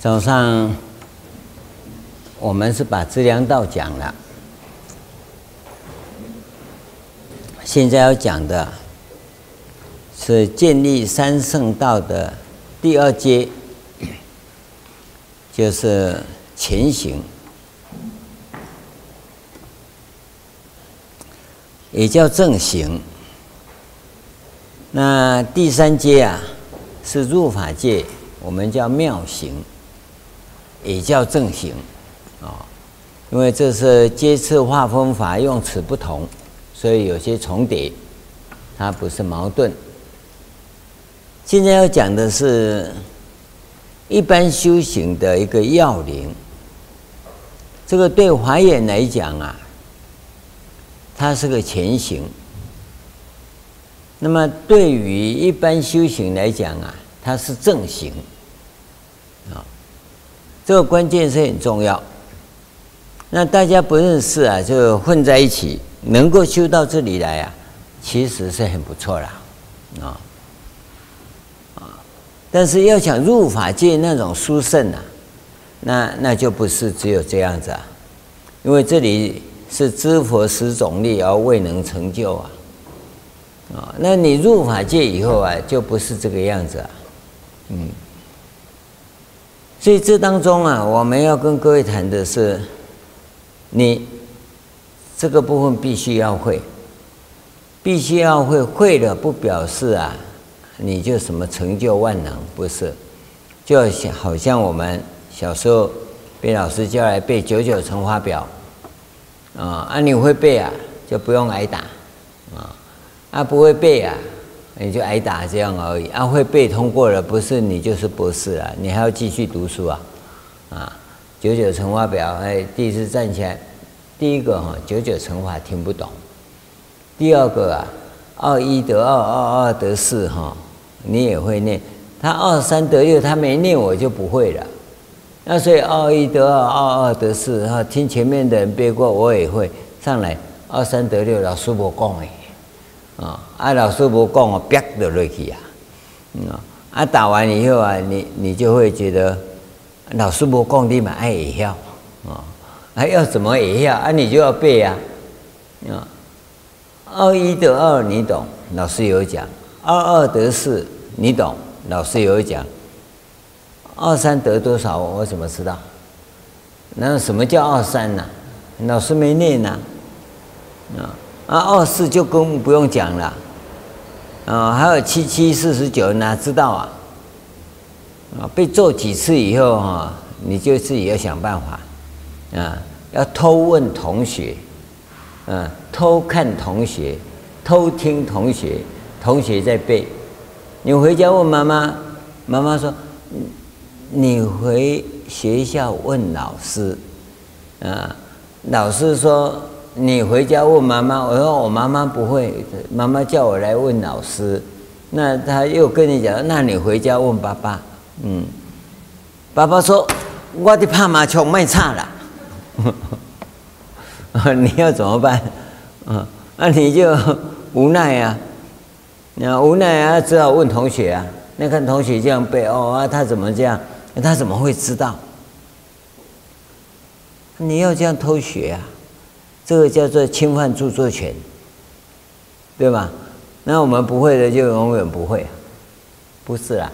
早上我们是把资粮道讲了，现在要讲的是建立三圣道的第二阶，就是前行，也叫正行。那第三阶啊，是入法界，我们叫妙行。也叫正行，啊，因为这是阶次划分法用词不同，所以有些重叠，它不是矛盾。现在要讲的是一般修行的一个要领，这个对华严来讲啊，它是个前行；那么对于一般修行来讲啊，它是正行。啊这个关键是很重要。那大家不认识啊，就混在一起，能够修到这里来啊，其实是很不错啦，啊啊！但是要想入法界那种殊胜啊，那那就不是只有这样子啊，因为这里是知佛十种力而未能成就啊，啊！那你入法界以后啊，就不是这个样子啊，嗯。所以这当中啊，我们要跟各位谈的是，你这个部分必须要会，必须要会，会了不表示啊，你就什么成就万能，不是？就像好像我们小时候被老师叫来背九九乘法表，啊，啊你会背啊，就不用挨打，啊，啊不会背啊。你就挨打这样而已啊！会背通过了，不是你就是博士啊！你还要继续读书啊！啊，九九乘法表，哎，第一次站起来，第一个哈，九九乘法听不懂；第二个啊，二一得二，二二得四哈，你也会念。他二三得六，他没念我就不会了。那所以二一得二，二二得四哈，听前面的人背过，我也会上来。二三得六，老师不讲哎。啊！啊，老师不讲，我憋得落去啊！啊，打完以后啊，你你就会觉得老师不讲，你嘛爱会晓啊！还要怎么会晓啊？你就要背啊！啊，二一得二，你懂？老师有讲。二二得四，你懂？老师有讲。二三得多少？我怎么知道？那什么叫二三呢？老师没念呐！啊。啊，啊二四就更不用讲了，啊，还有七七四十九，哪知道啊？啊，被揍几次以后哈，你就自己要想办法，啊，要偷问同学，啊，偷看同学，偷听同学，同学在背，你回家问妈妈，妈妈说，你回学校问老师，啊，老师说。你回家问妈妈，我说我妈妈不会，妈妈叫我来问老师，那他又跟你讲，那你回家问爸爸，嗯，爸爸说我的怕麻将卖差了，你要怎么办？啊，那你就无奈呀，那无奈啊，只好问同学啊，那看同学这样背哦啊，他怎么这样？他怎么会知道？你要这样偷学啊？这个叫做侵犯著作权，对吧？那我们不会的就永远不会，不是啦。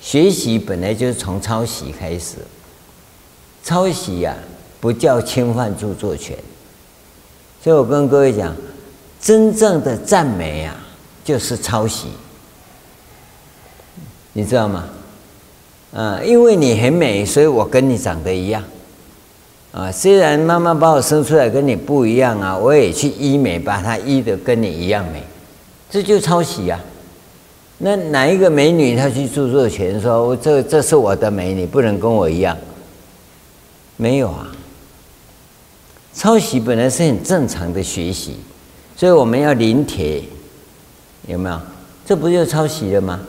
学习本来就是从抄袭开始，抄袭呀、不叫侵犯著作权。所以我跟各位讲，真正的赞美啊，就是抄袭，你知道吗？啊，因为你很美，所以我跟你长得一样。啊，虽然妈妈把我生出来跟你不一样啊，我也去医美，把她医得跟你一样美，这就抄袭啊。那哪一个美女她去著作权说，这这是我的美，你不能跟我一样？没有啊。抄袭本来是很正常的学习，所以我们要临帖，有没有？这不就抄袭了吗？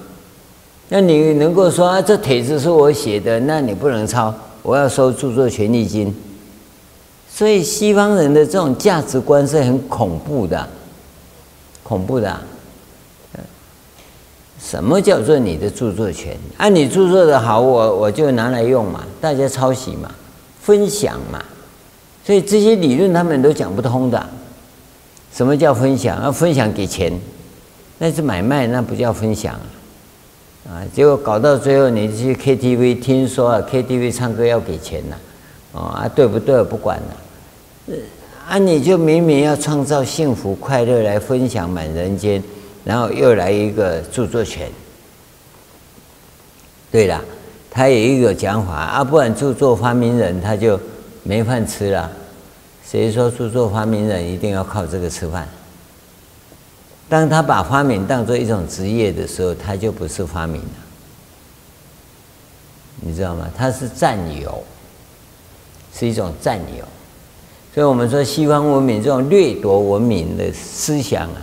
那你能够说啊，这帖子是我写的，那你不能抄，我要收著作权利金。所以西方人的这种价值观是很恐怖的，恐怖的。什么叫做你的著作权？按、啊、你著作的好，我我就拿来用嘛，大家抄袭嘛，分享嘛。所以这些理论他们都讲不通的。什么叫分享？要分享给钱，那是买卖，那不叫分享啊！啊，结果搞到最后，你去 KTV，听说啊，KTV 唱歌要给钱呐，哦啊，对不对？不管了，啊你就明明要创造幸福快乐来分享满人间。然后又来一个著作权，对了，他有一个讲法啊，不然著作发明人他就没饭吃了。谁说著作发明人一定要靠这个吃饭？当他把发明当做一种职业的时候，他就不是发明了，你知道吗？他是占有，是一种占有。所以我们说西方文明这种掠夺文明的思想啊。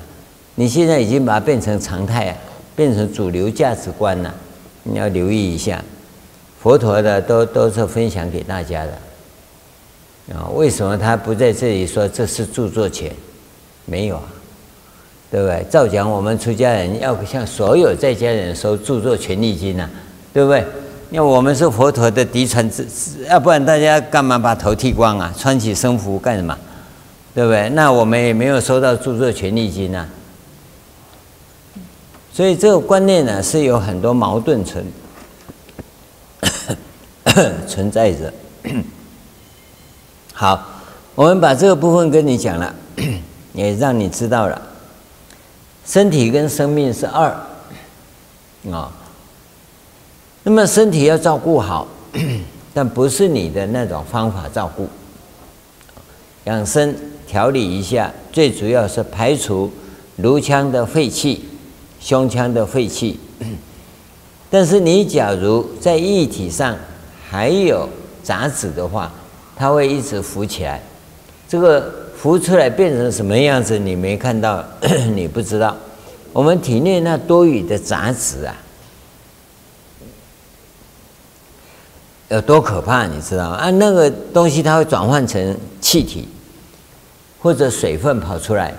你现在已经把它变成常态啊，变成主流价值观了。你要留意一下，佛陀的都都是分享给大家的啊。为什么他不在这里说这是著作权？没有啊，对不对？照讲我们出家人要向所有在家人收著作权利金呐，对不对？因为我们是佛陀的嫡传子，要不然大家干嘛把头剃光啊？穿起僧服干什么？对不对？那我们也没有收到著作权利金啊。所以这个观念呢，是有很多矛盾存 存在着。好，我们把这个部分跟你讲了，也让你知道了，身体跟生命是二啊。那么身体要照顾好，但不是你的那种方法照顾。养生调理一下，最主要是排除颅腔的废气。胸腔的废气，但是你假如在液体上还有杂质的话，它会一直浮起来。这个浮出来变成什么样子，你没看到，你不知道。我们体内那多余的杂质啊，有多可怕，你知道吗？啊，那个东西它会转换成气体或者水分跑出来，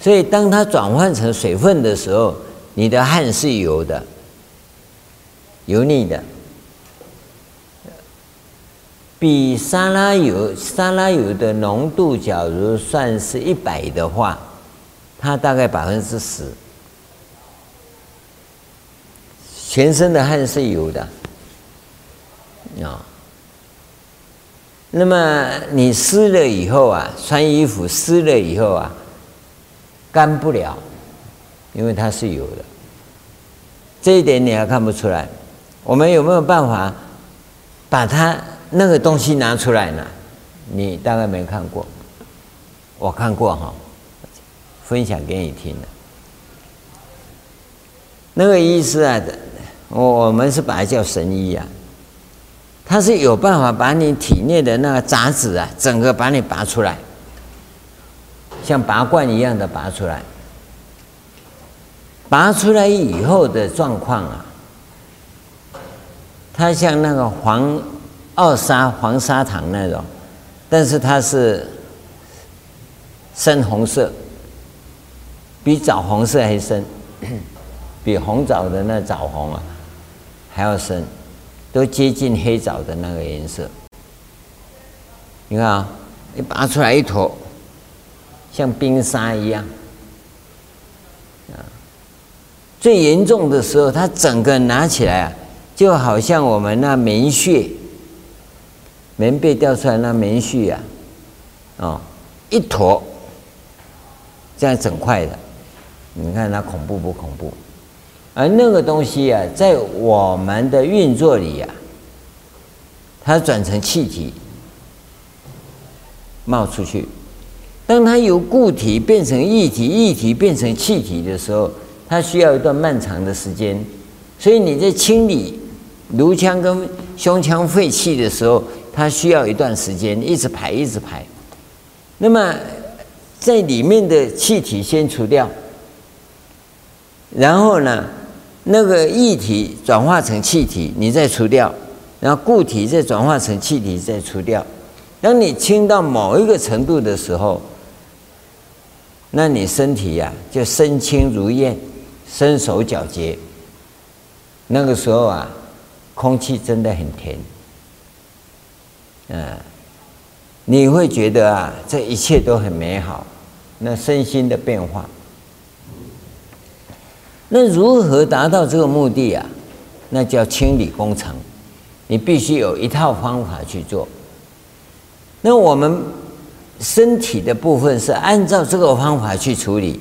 所以当它转换成水分的时候，你的汗是油的，油腻的，比沙拉油沙拉油的浓度，假如算是一百的话，它大概百分之十。全身的汗是油的，啊，那么你湿了以后啊，穿衣服湿了以后啊，干不了。因为它是有的，这一点你还看不出来。我们有没有办法把它那个东西拿出来呢？你大概没看过，我看过哈，分享给你听的。那个医师啊，我我们是把它叫神医啊，它是有办法把你体内的那个杂质啊，整个把你拔出来，像拔罐一样的拔出来。拔出来以后的状况啊，它像那个黄奥砂黄砂糖那种，但是它是深红色，比枣红色还深，比红枣的那枣红啊还要深，都接近黑枣的那个颜色。你看啊，一拔出来一坨，像冰沙一样。啊最严重的时候，它整个拿起来啊，就好像我们那棉絮，棉被掉出来那棉絮啊，哦，一坨，这样整块的，你看它恐怖不恐怖？而那个东西啊，在我们的运作里啊，它转成气体冒出去，当它由固体变成液体，液体变成气体的时候。它需要一段漫长的时间，所以你在清理颅腔跟胸腔废气的时候，它需要一段时间，一直排，一直排。那么在里面的气体先除掉，然后呢，那个液体转化成气体，你再除掉，然后固体再转化成气体再除掉。当你清到某一个程度的时候，那你身体呀、就身轻如燕。身手矫捷，那个时候啊，空气真的很甜，嗯，你会觉得啊，这一切都很美好，那身心的变化。那如何达到这个目的啊？那叫清理工程，你必须有一套方法去做。那我们身体的部分是按照这个方法去处理，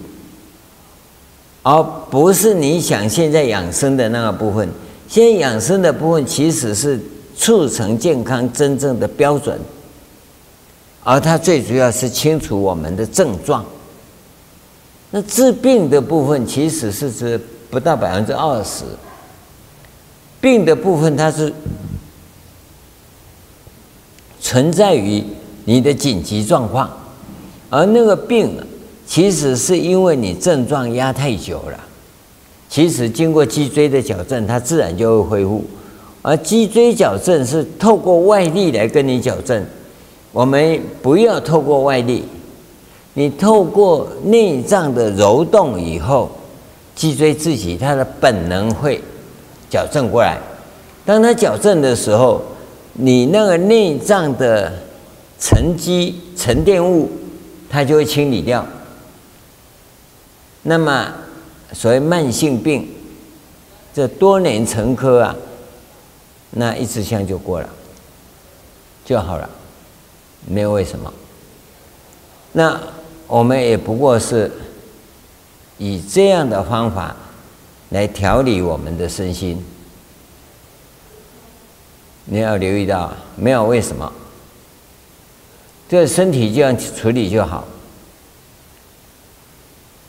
而不是你想现在养生的那个部分。现在养生的部分其实是促成健康真正的标准，而它最主要是清除我们的症状。那治病的部分其实是指不到百分之二十，病的部分它是存在于你的紧急状况，而那个病其实是因为你症状压太久了。其实经过脊椎的矫正，它自然就会恢复。而脊椎矫正是透过外力来跟你矫正，我们不要透过外力。你透过内脏的揉动以后，脊椎自己它的本能会矫正过来。当它矫正的时候，你那个内脏的沉积沉淀物，它就会清理掉。那么，所谓慢性病，这多年沉疴啊，那一次香就过了，就好了，没有为什么。那。我们也不过是以这样的方法来调理我们的身心。你要留意到，没有为什么，这身体这样处理就好。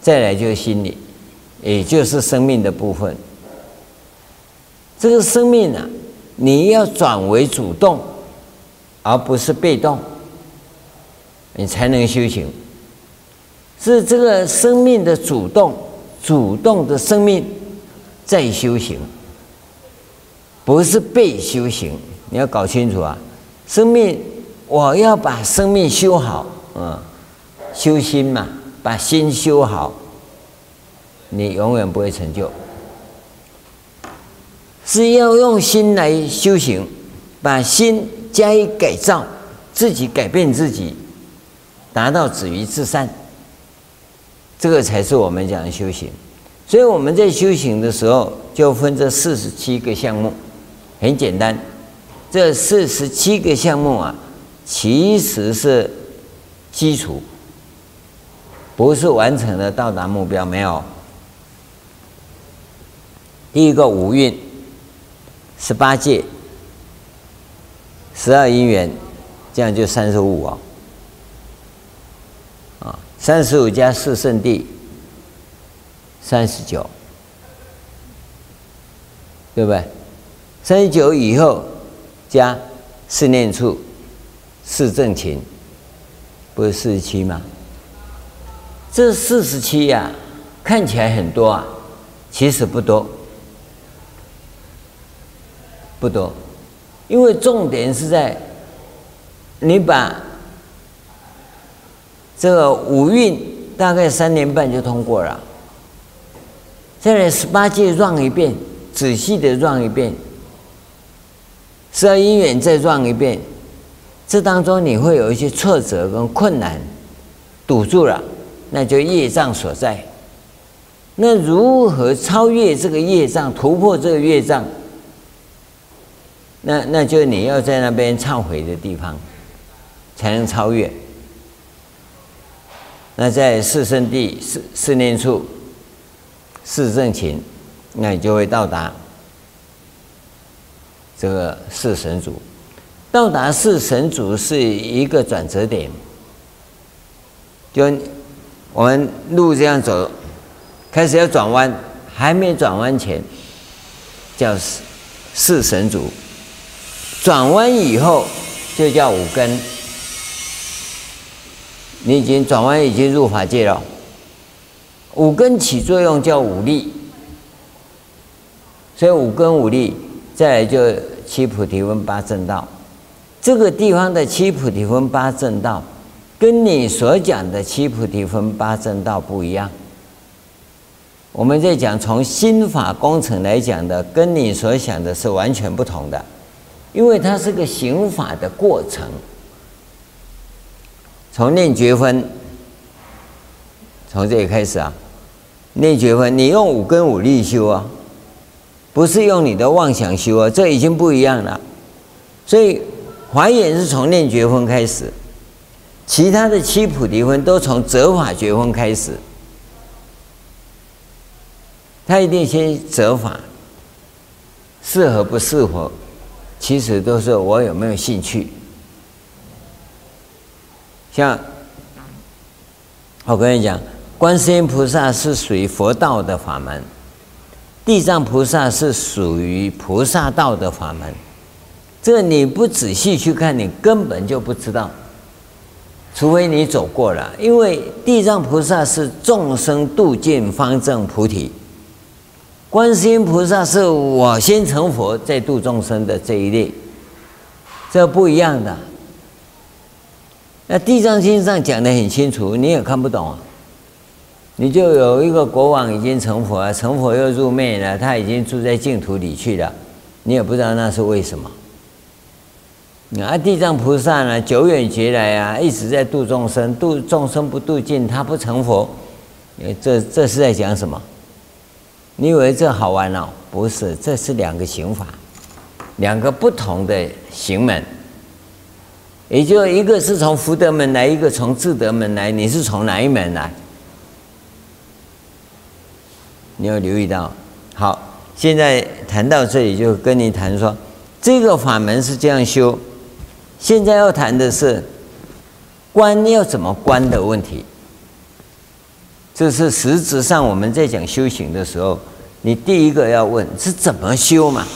再来就是心理，也就是生命的部分。这个生命啊，你要转为主动，而不是被动，你才能修行。是这个生命的主动，主动的生命在修行，不是被修行。你要搞清楚啊！生命，我要把生命修好，嗯，修心嘛，把心修好，你永远不会成就。是要用心来修行，把心加以改造，自己改变自己，达到止于至善。这个才是我们讲的修行，所以我们在修行的时候就分这四十七个项目，很简单。这四十七个项目啊，其实是基础，不是完成了到达目标没有。第一个五蕴，十八界，十二因缘，这样就三十五哦。三十五加四圣地，三十九，对不对？三十九以后加四念处、四正勤，不是四十七吗？这四十七呀，看起来很多啊，其实不多，不多，因为重点是在你把。这个五蕴大概三年半就通过了，再来十八界绕一遍，仔细的绕一遍，十二因缘再绕一遍，这当中你会有一些挫折跟困难，堵住了，那就业障所在。那如何超越这个业障，突破这个业障？那那就你要在那边忏悔的地方，才能超越。那在四圣地、四四念处、四正勤，那你就会到达这个四神足。到达四神足是一个转折点，就我们路这样走，开始要转弯，还没转弯前叫四四神足，转弯以后就叫五根。你已经转弯，已经入法界了。五根起作用叫五力，所以五根五力，再来就七菩提分八正道。这个地方的七菩提分八正道，跟你所讲的七菩提分八正道不一样。我们在讲从心法工程来讲的，跟你所想的是完全不同的，因为它是个行法的过程。从念觉分，从这里开始啊，念觉分，你用五根五力修啊，不是用你的妄想修啊，这已经不一样了。所以华严是从念觉分开始，其他的七菩提分都从择法觉分开始。他一定先择法，适合不适合，其实都是我有没有兴趣。像我跟你讲，观世音菩萨是属于佛道的法门，地藏菩萨是属于菩萨道的法门。这你不仔细去看，你根本就不知道，除非你走过了。因为地藏菩萨是众生度尽方证菩提。观世音菩萨是我先成佛再度众生的这一类，这不一样的。那《地藏经》上讲的很清楚，你也看不懂啊。你就有一个国王已经成佛了，成佛又入灭了，他已经住在净土里去了，你也不知道那是为什么。啊，地藏菩萨呢，久远劫来啊，一直在度众生，度众生不度尽，他不成佛，这这是在讲什么？你以为这好玩哦？不是，这是两个行法，两个不同的行门。也就一个是从福德门来，一个从智德门来。你是从哪一门来？你要留意到。好，现在谈到这里，就跟你谈说，这个法门是这样修。现在要谈的是观要怎么观的问题。这是实质上我们在讲修行的时候，你第一个要问是怎么修嘛？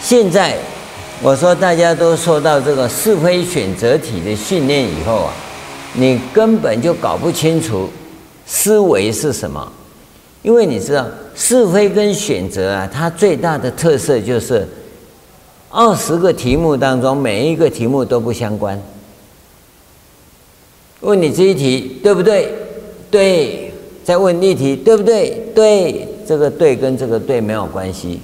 现在我说大家都受到这个是非选择体的训练以后啊，你根本就搞不清楚思维是什么，因为你知道是非跟选择啊，它最大的特色就是二十个题目当中每一个题目都不相关。问你这一题对不对？对，再问例题，对不对？对，这个对跟这个对没有关系，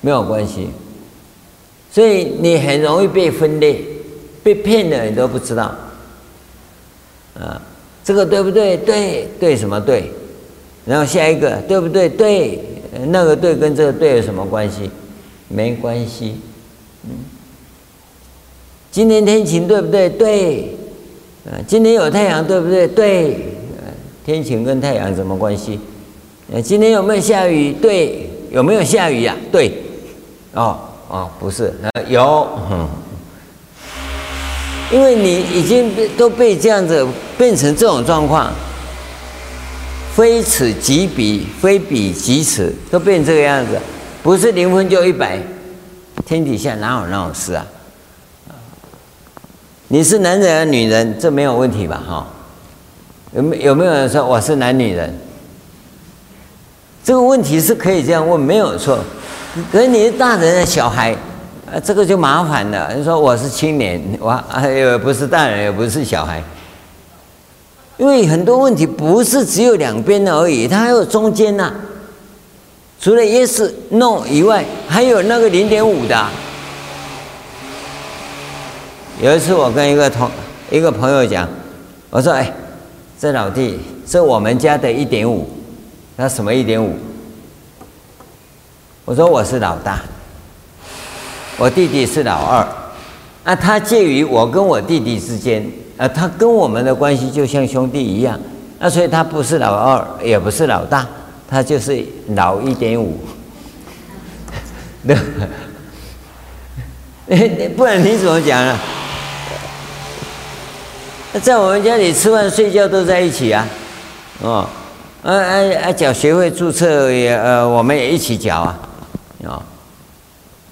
没有关系，所以你很容易被分裂，被骗的你都不知道。啊，这个对不对？对，对什么对？然后下一个对不对？对，那个对跟这个对有什么关系？没关系。嗯，今天天晴对不对？对。啊今天有太阳，对不对？对，天晴跟太阳什么关系？今天有没有下雨？对，有没有下雨呀？对，哦哦，不是，有，因为你已经都被这样子变成这种状况，非此即彼，非彼即此，都变这个样子，不是零分就一百，天底下哪有那种事啊？你是男人还是女人？这没有问题吧？哈，有没有没有人说我是男女人？这个问题是可以这样问，没有错。可是你是大人的小孩，啊，这个就麻烦了。你说我是青年，我还有不是大人，也不是小孩，因为很多问题不是只有两边的而已，它还有中间呐。除了 yes no 以外，还有那个零点五的。有一次，我跟一个同一个朋友讲，我说：“哎，这老弟是我们家的一点五，那什么一点五？”我说：“我是老大，我弟弟是老二，那他介于我跟我弟弟之间，啊，他跟我们的关系就像兄弟一样，那所以他不是老二，也不是老大，他就是老一点五。不然你怎么讲呢？”在我们家里吃饭睡觉都在一起啊，哦，啊啊啊！缴学费注册也呃，我们也一起缴啊，哦，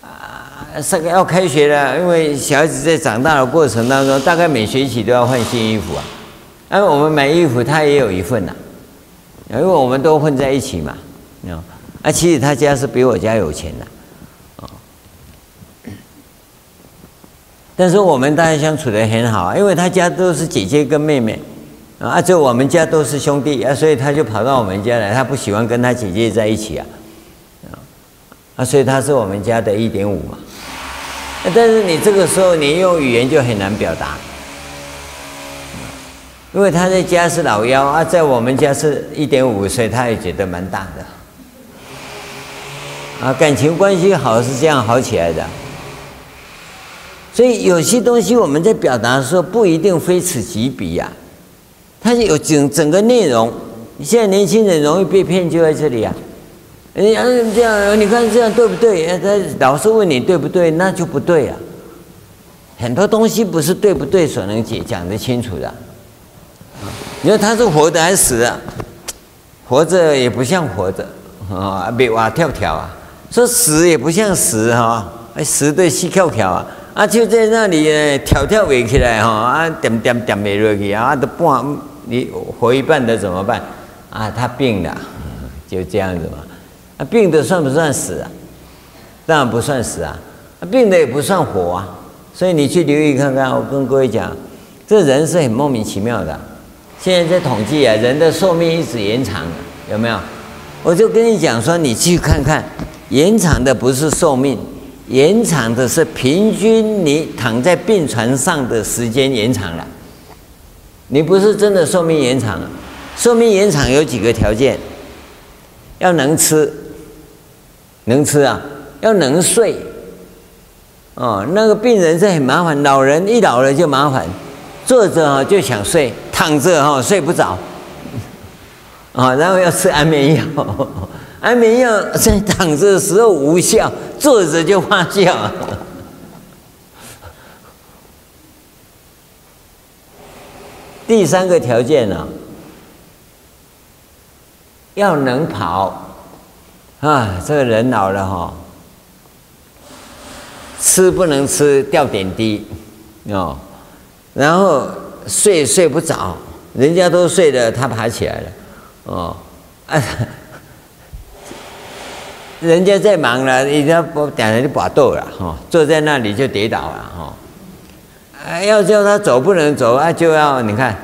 啊，这个要开学了，因为小孩子在长大的过程当中，大概每学期都要换新衣服啊，因为我们买衣服他也有一份呐，因为我们都混在一起嘛，哦，啊，其实他家是比我家有钱的。啊。但是我们大家相处得很好，因为他家都是姐姐跟妹妹，啊，就我们家都是兄弟啊，所以他就跑到我们家来，他不喜欢跟他姐姐在一起啊，啊，所以他是我们家的一点五嘛。但是你这个时候你用语言就很难表达，因为他在家是老幺啊，在我们家是一点五，所以他也觉得蛮大的。啊，感情关系好是这样好起来的，所以有些东西我们在表达的时候不一定非此即彼呀，它有整整个内容。现在年轻人容易被骗，就在这里呀。人家这样，你看这样对不对？他老是问你对不对，那就不对啊。很多东西不是对不对所能解讲得清楚的。你说他是活的还是死的？活着也不像活着啊，别哇跳跳啊。说死也不像死哈，死的死跳跳啊，啊就在那里跳跳围起来哈，啊点点点没落去啊，都半你活一半的怎么办？啊，他病了，就这样子嘛。啊，病的算不算死啊？当然不算死啊，病的也不算活啊。所以你去留意看看，我跟各位讲，这人是很莫名其妙的。现在在统计啊，人的寿命一直延长，有没有？我就跟你讲说，你去看看。延长的不是寿命，延长的是平均你躺在病床上的时间延长了。你不是真的寿命延长了，寿命延长有几个条件：要能吃，能吃啊，要能睡。哦，那个病人是很麻烦，老人一老了就麻烦，坐着啊就想睡，躺着哈睡不着，啊，然后要吃安眠药。安眠药在躺着的时候无效，坐着就发酵。第三个条件呢，要能跑啊！这个人老了哈，吃不能吃，吊点滴哦，然后睡睡不着，人家都睡了，他爬起来了哦，啊 人家在忙了，人家不等下就拔豆了哈，坐在那里就跌倒了哈。哎，要叫他走不能走啊，就要你看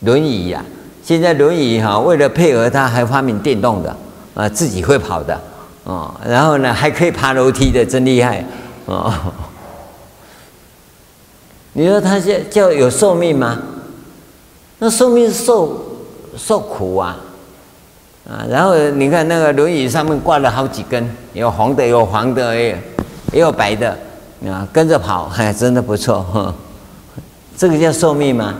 轮椅呀、现在轮椅哈，为了配合他，还发明电动的啊，自己会跑的哦。然后呢，还可以爬楼梯的，真厉害哦。你说他叫叫有寿命吗？那寿命受受苦啊。啊，然后你看那个轮椅上面挂了好几根，有红的，有黄的，也也有白的，啊，跟着跑，还真的不错。呵，这个叫寿命吗？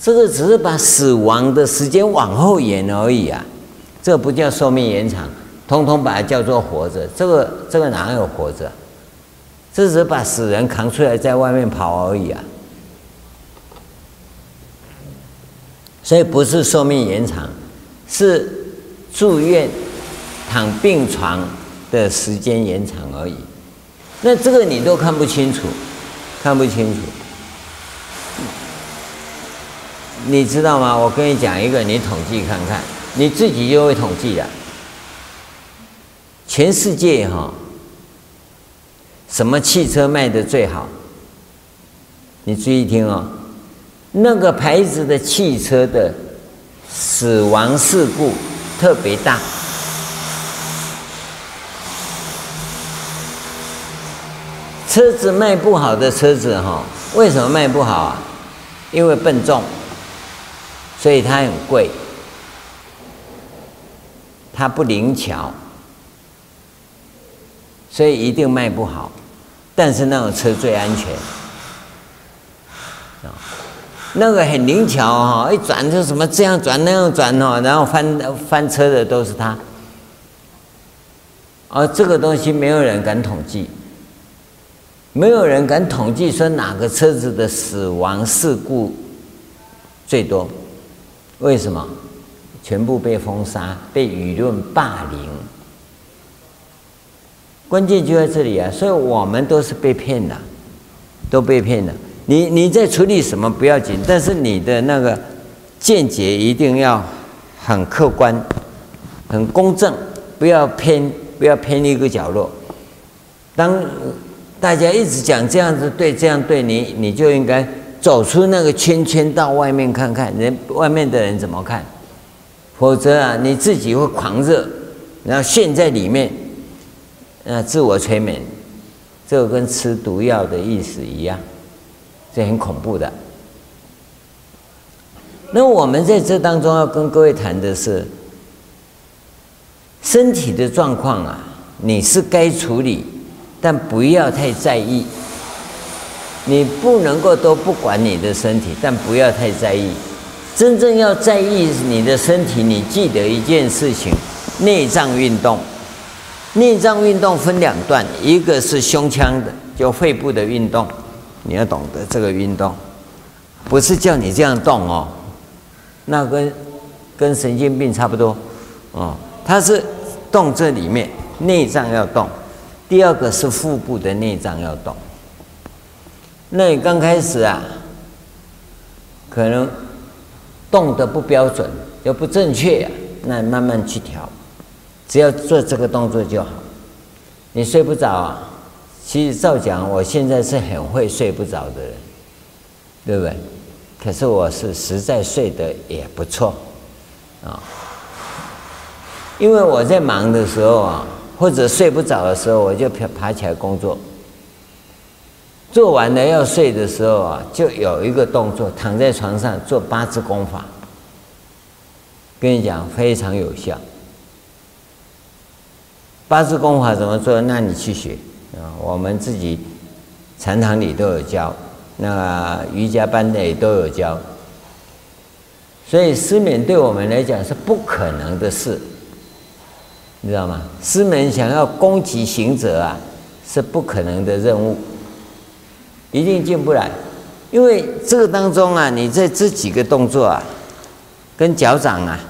这个只是把死亡的时间往后延而已啊，这不叫寿命延长，通通把它叫做活着。这个这个哪有活着？这只是把死人扛出来在外面跑而已啊。所以不是寿命延长，是。住院躺病床的时间延长而已，那这个你都看不清楚，看不清楚，你知道吗？我跟你讲一个，你统计看看，你自己就会统计了。全世界哈，什么汽车卖的最好？你注意听哦，那个牌子的汽车的死亡事故。特别大，车子卖不好的车子哈，为什么卖不好啊？因为笨重，所以它很贵，它不灵巧，所以一定卖不好。但是那种车最安全。那个很灵巧哈，一转就什么这样转那样转哈，然后翻翻车的都是他。而这个东西没有人敢统计，没有人敢统计说哪个车子的死亡事故最多，为什么？全部被封杀，被舆论霸凌。关键就在这里啊！所以我们都是被骗的，都被骗的。你你在处理什么不要紧，但是你的那个见解一定要很客观、很公正，不要偏，不要偏一个角落。当大家一直讲这样子对，这样对你，你就应该走出那个圈圈，到外面看看，人外面的人怎么看？否则啊，你自己会狂热，然后陷在里面，啊，自我催眠，这个跟吃毒药的意思一样，这很恐怖的。那我们在这当中要跟各位谈的是，身体的状况啊，你是该处理，但不要太在意。你不能够都不管你的身体，但不要太在意。真正要在意你的身体，你记得一件事情：内脏运动。内脏运动分两段，一个是胸腔的，就肺部的运动，你要懂得这个运动，不是叫你这样动哦，那跟跟神经病差不多哦。它是动这里面内脏要动。第二个是腹部的内脏要动。那你刚开始啊，可能动得不标准，又不正确，那慢慢去调，只要做这个动作就好。你睡不着啊？其实照讲，我现在是很会睡不着的人，对不对？可是我是实在睡得也不错啊，因为我在忙的时候啊，或者睡不着的时候，我就爬起来工作。做完了要睡的时候啊，就有一个动作，躺在床上做八字功法。跟你讲，非常有效。八字功法怎么做？那你去学啊，我们自己禅堂里都有教，那瑜伽班的也都有教。所以失眠对我们来讲是不可能的事，你知道吗？失眠想要攻击行者啊，是不可能的任务。一定进不来，因为这个当中啊，你在这几个动作啊，跟脚掌啊，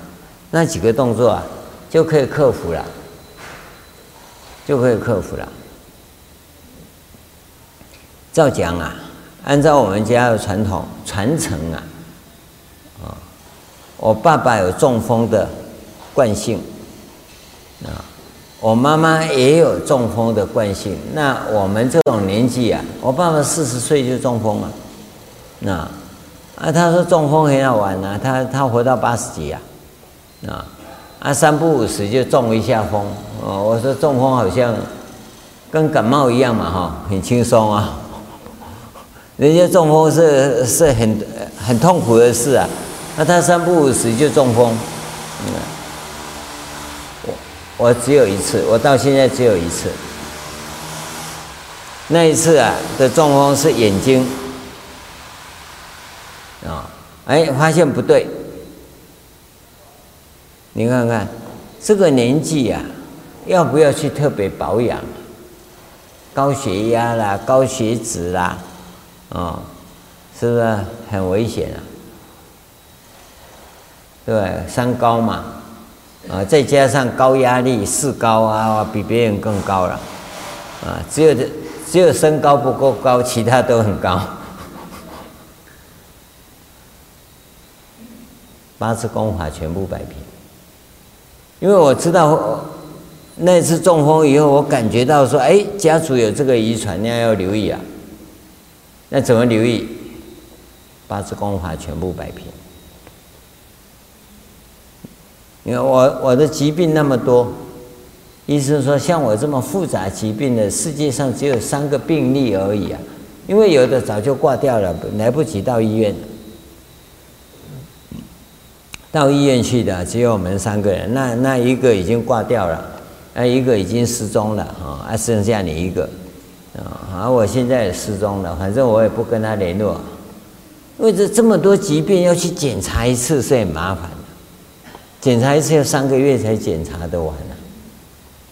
那几个动作啊，就可以克服了，就可以克服了。照讲啊，按照我们家的传统传承啊，啊，我爸爸有中风的惯性，啊。我妈妈也有中风的惯性，那我们这种年纪啊，我爸爸四十岁就中风了，那啊，他说中风很好玩呐，他他活到八十几啊，啊啊三不五时就中一下风，哦，我说中风好像跟感冒一样嘛哈，很轻松啊，人家中风是是很很痛苦的事啊，那他三不五时就中风，嗯。我只有一次，我到现在只有一次。那一次啊的中风是眼睛啊，哎，发现不对。你看看这个年纪呀，要不要去特别保养？高血压啦，高血脂啦，啊，是不是很危险啊？对，三高嘛。啊，再加上高压力，四高啊，比别人更高了，啊，只有这只有身高不够高，其他都很高。八字功法全部摆平，因为我知道那次中风以后，我感觉到说，哎，家族有这个遗传，你要留意啊。那怎么留意？八字功法全部摆平。你看我我的疾病那么多，医生说像我这么复杂疾病的世界上只有三个病例而已啊，因为有的早就挂掉了，来不及到医院，到医院去的只有我们三个人，那那一个已经挂掉了，那一个已经失踪了啊，还剩下你一个。啊，而我现在也失踪了，反正我也不跟他联络，因为这这么多疾病要去检查一次是很麻烦。检查一次要三个月才检查得完呢，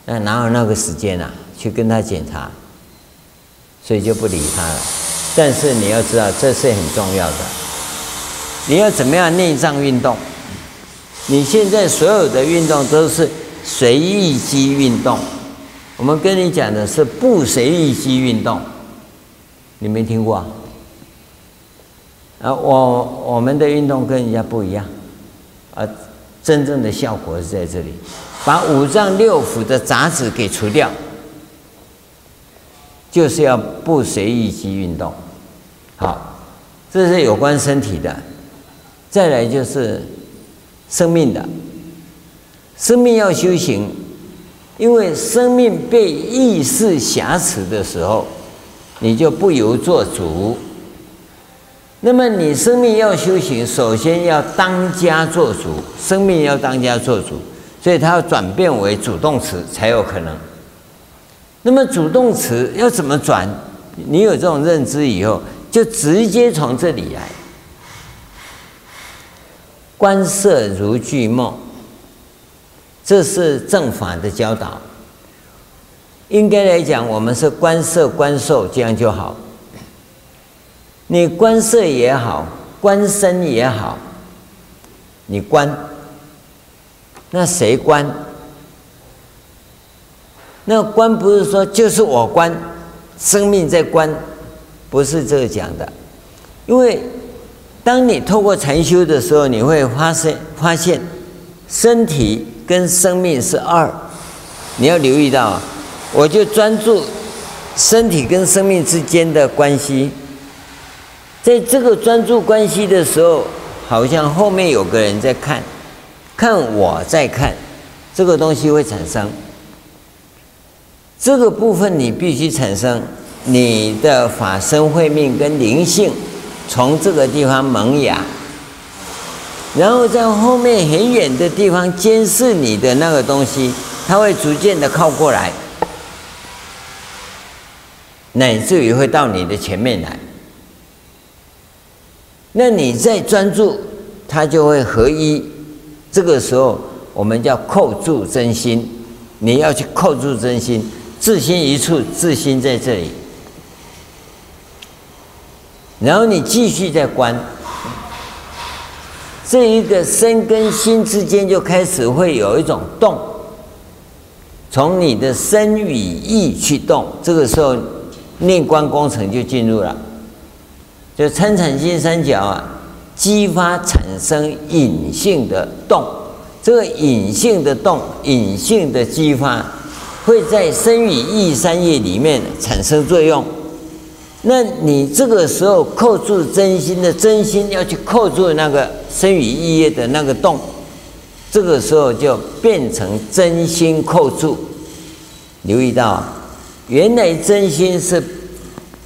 那哪有那个时间啊？去跟他检查，所以就不理他了。但是你要知道，这是很重要的。你要怎么样内脏运动？你现在所有的运动都是随意肌运动。我们跟你讲的是不随意肌运动，你没听过啊？啊，我我们的运动跟人家不一样，啊。真正的效果是在这里，把五脏六腑的杂质给除掉，就是要不随意去运动。好，这是有关身体的。再来就是生命的，生命要修行，因为生命被意识挟持的时候，你就不由做主。那么你生命要修行，首先要当家做主，生命要当家做主，所以它要转变为主动词才有可能。那么主动词要怎么转？你有这种认知以后，就直接从这里来。观色如剧梦，这是正法的教导。应该来讲，我们是观色观受，这样就好。你观色也好，观身也好，你观，那谁观？那观不是说就是我观，生命在观，不是这个讲的。因为当你透过禅修的时候，你会发现发现身体跟生命是二，你要留意到，我就专注身体跟生命之间的关系。在这个专注关系的时候，好像后面有个人在看，看我在看，这个东西会产生。这个部分你必须产生你的法身慧命跟灵性，从这个地方萌芽，然后在后面很远的地方监视你的那个东西，它会逐渐的靠过来，乃至于会到你的前面来。那你再专注，它就会合一。这个时候，我们叫扣住真心。你要去扣住真心，自心一处，自心在这里。然后你继续再观，这一个身跟心之间就开始会有一种动，从你的身与意去动。这个时候，念观工程就进入了。就参禅心三角啊，激发产生隐性的动，这个隐性的动、隐性的激发，会在身与意三业里面产生作用。那你这个时候扣住真心的真心，要去扣住那个生与意业的那个动，这个时候就变成真心扣住。留意到，原来真心是。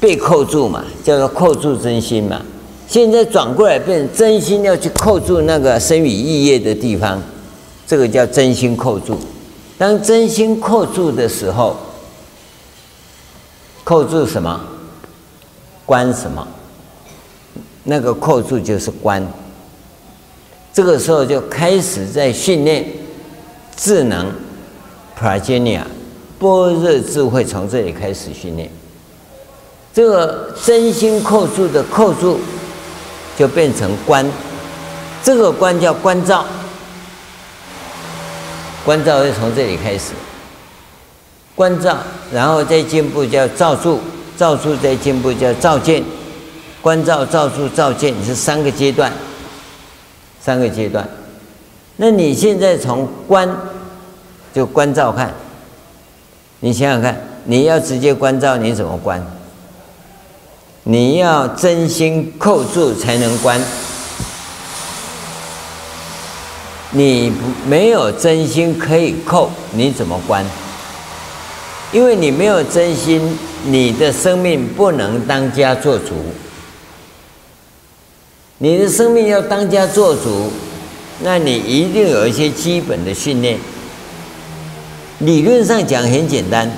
被扣住嘛，叫做扣住真心嘛。现在转过来变真心要去扣住那个身语意业的地方，这个叫真心扣住。当真心扣住的时候，扣住什么？关什么？那个扣住就是关。这个时候就开始在训练智能，prajna，般若智慧从这里开始训练。这个真心扣住的扣住，就变成观，这个观叫观照，观照是从这里开始，观照，然后再进步叫照住，照住再进步叫照见，观照、照住、照见是三个阶段，三个阶段。那你现在从观就观照看，你想想看，你要直接观照，你怎么观？你要真心扣住才能关，你没有真心可以扣，你怎么关？因为你没有真心，你的生命不能当家做主。你的生命要当家做主，那你一定有一些基本的训练。理论上讲很简单，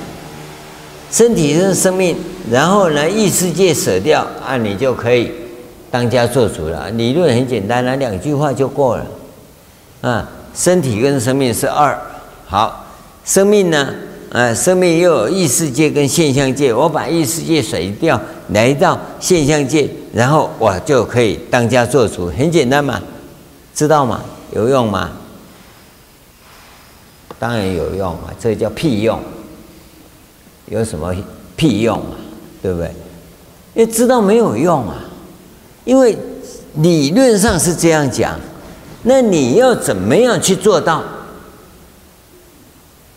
身体是生命。然后呢，异世界舍掉啊，你就可以当家做主了。理论很简单，那两句话就过了。啊，身体跟生命是二，好，生命呢，啊，生命又有异世界跟现象界。我把异世界甩掉，来到现象界，然后我就可以当家做主，很简单嘛，知道吗？有用吗？当然有用啊，这叫屁用，有什么屁用啊？对不对？因为知道没有用啊，因为理论上是这样讲，那你要怎么样去做到？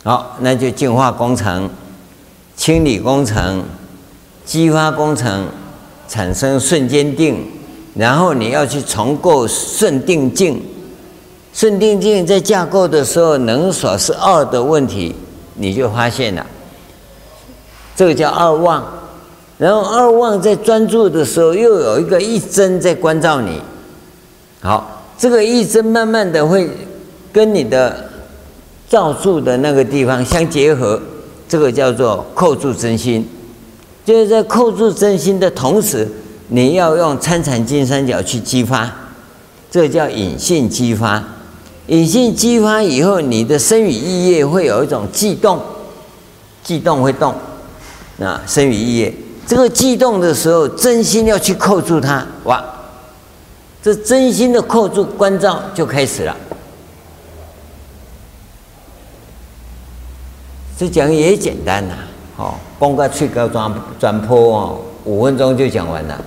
好，那就净化工程、清理工程、激发工程，产生瞬间定，然后你要去重构顺定境，顺定境在架构的时候能所是二的问题，你就发现了，这个叫二妄。然后二妄在专注的时候，又有一个一真在关照你。好，这个一真慢慢的会跟你的造住的那个地方相结合，这个叫做扣住真心。就是在扣住真心的同时，你要用参禅金三角去激发，这叫隐性激发。隐性激发以后，你的身与意业会有一种悸动，悸动会动，啊，身与意业。这个悸动的时候，真心要去扣住它，哇！这真心的扣住关照就开始了。这讲也简单呐，哦，光个去个转转坡哦，五分钟就讲完了。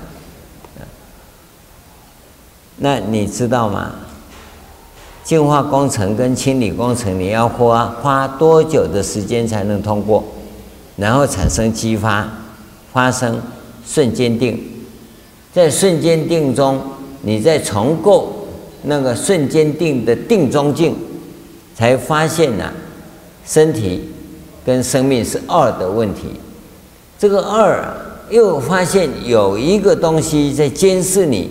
那你知道吗？净化工程跟清理工程，你要花花多久的时间才能通过？然后产生激发。发生瞬间定，在瞬间定中，你再重构那个瞬间定的定中境，才发现呐、啊，身体跟生命是二的问题。这个二又发现有一个东西在监视你，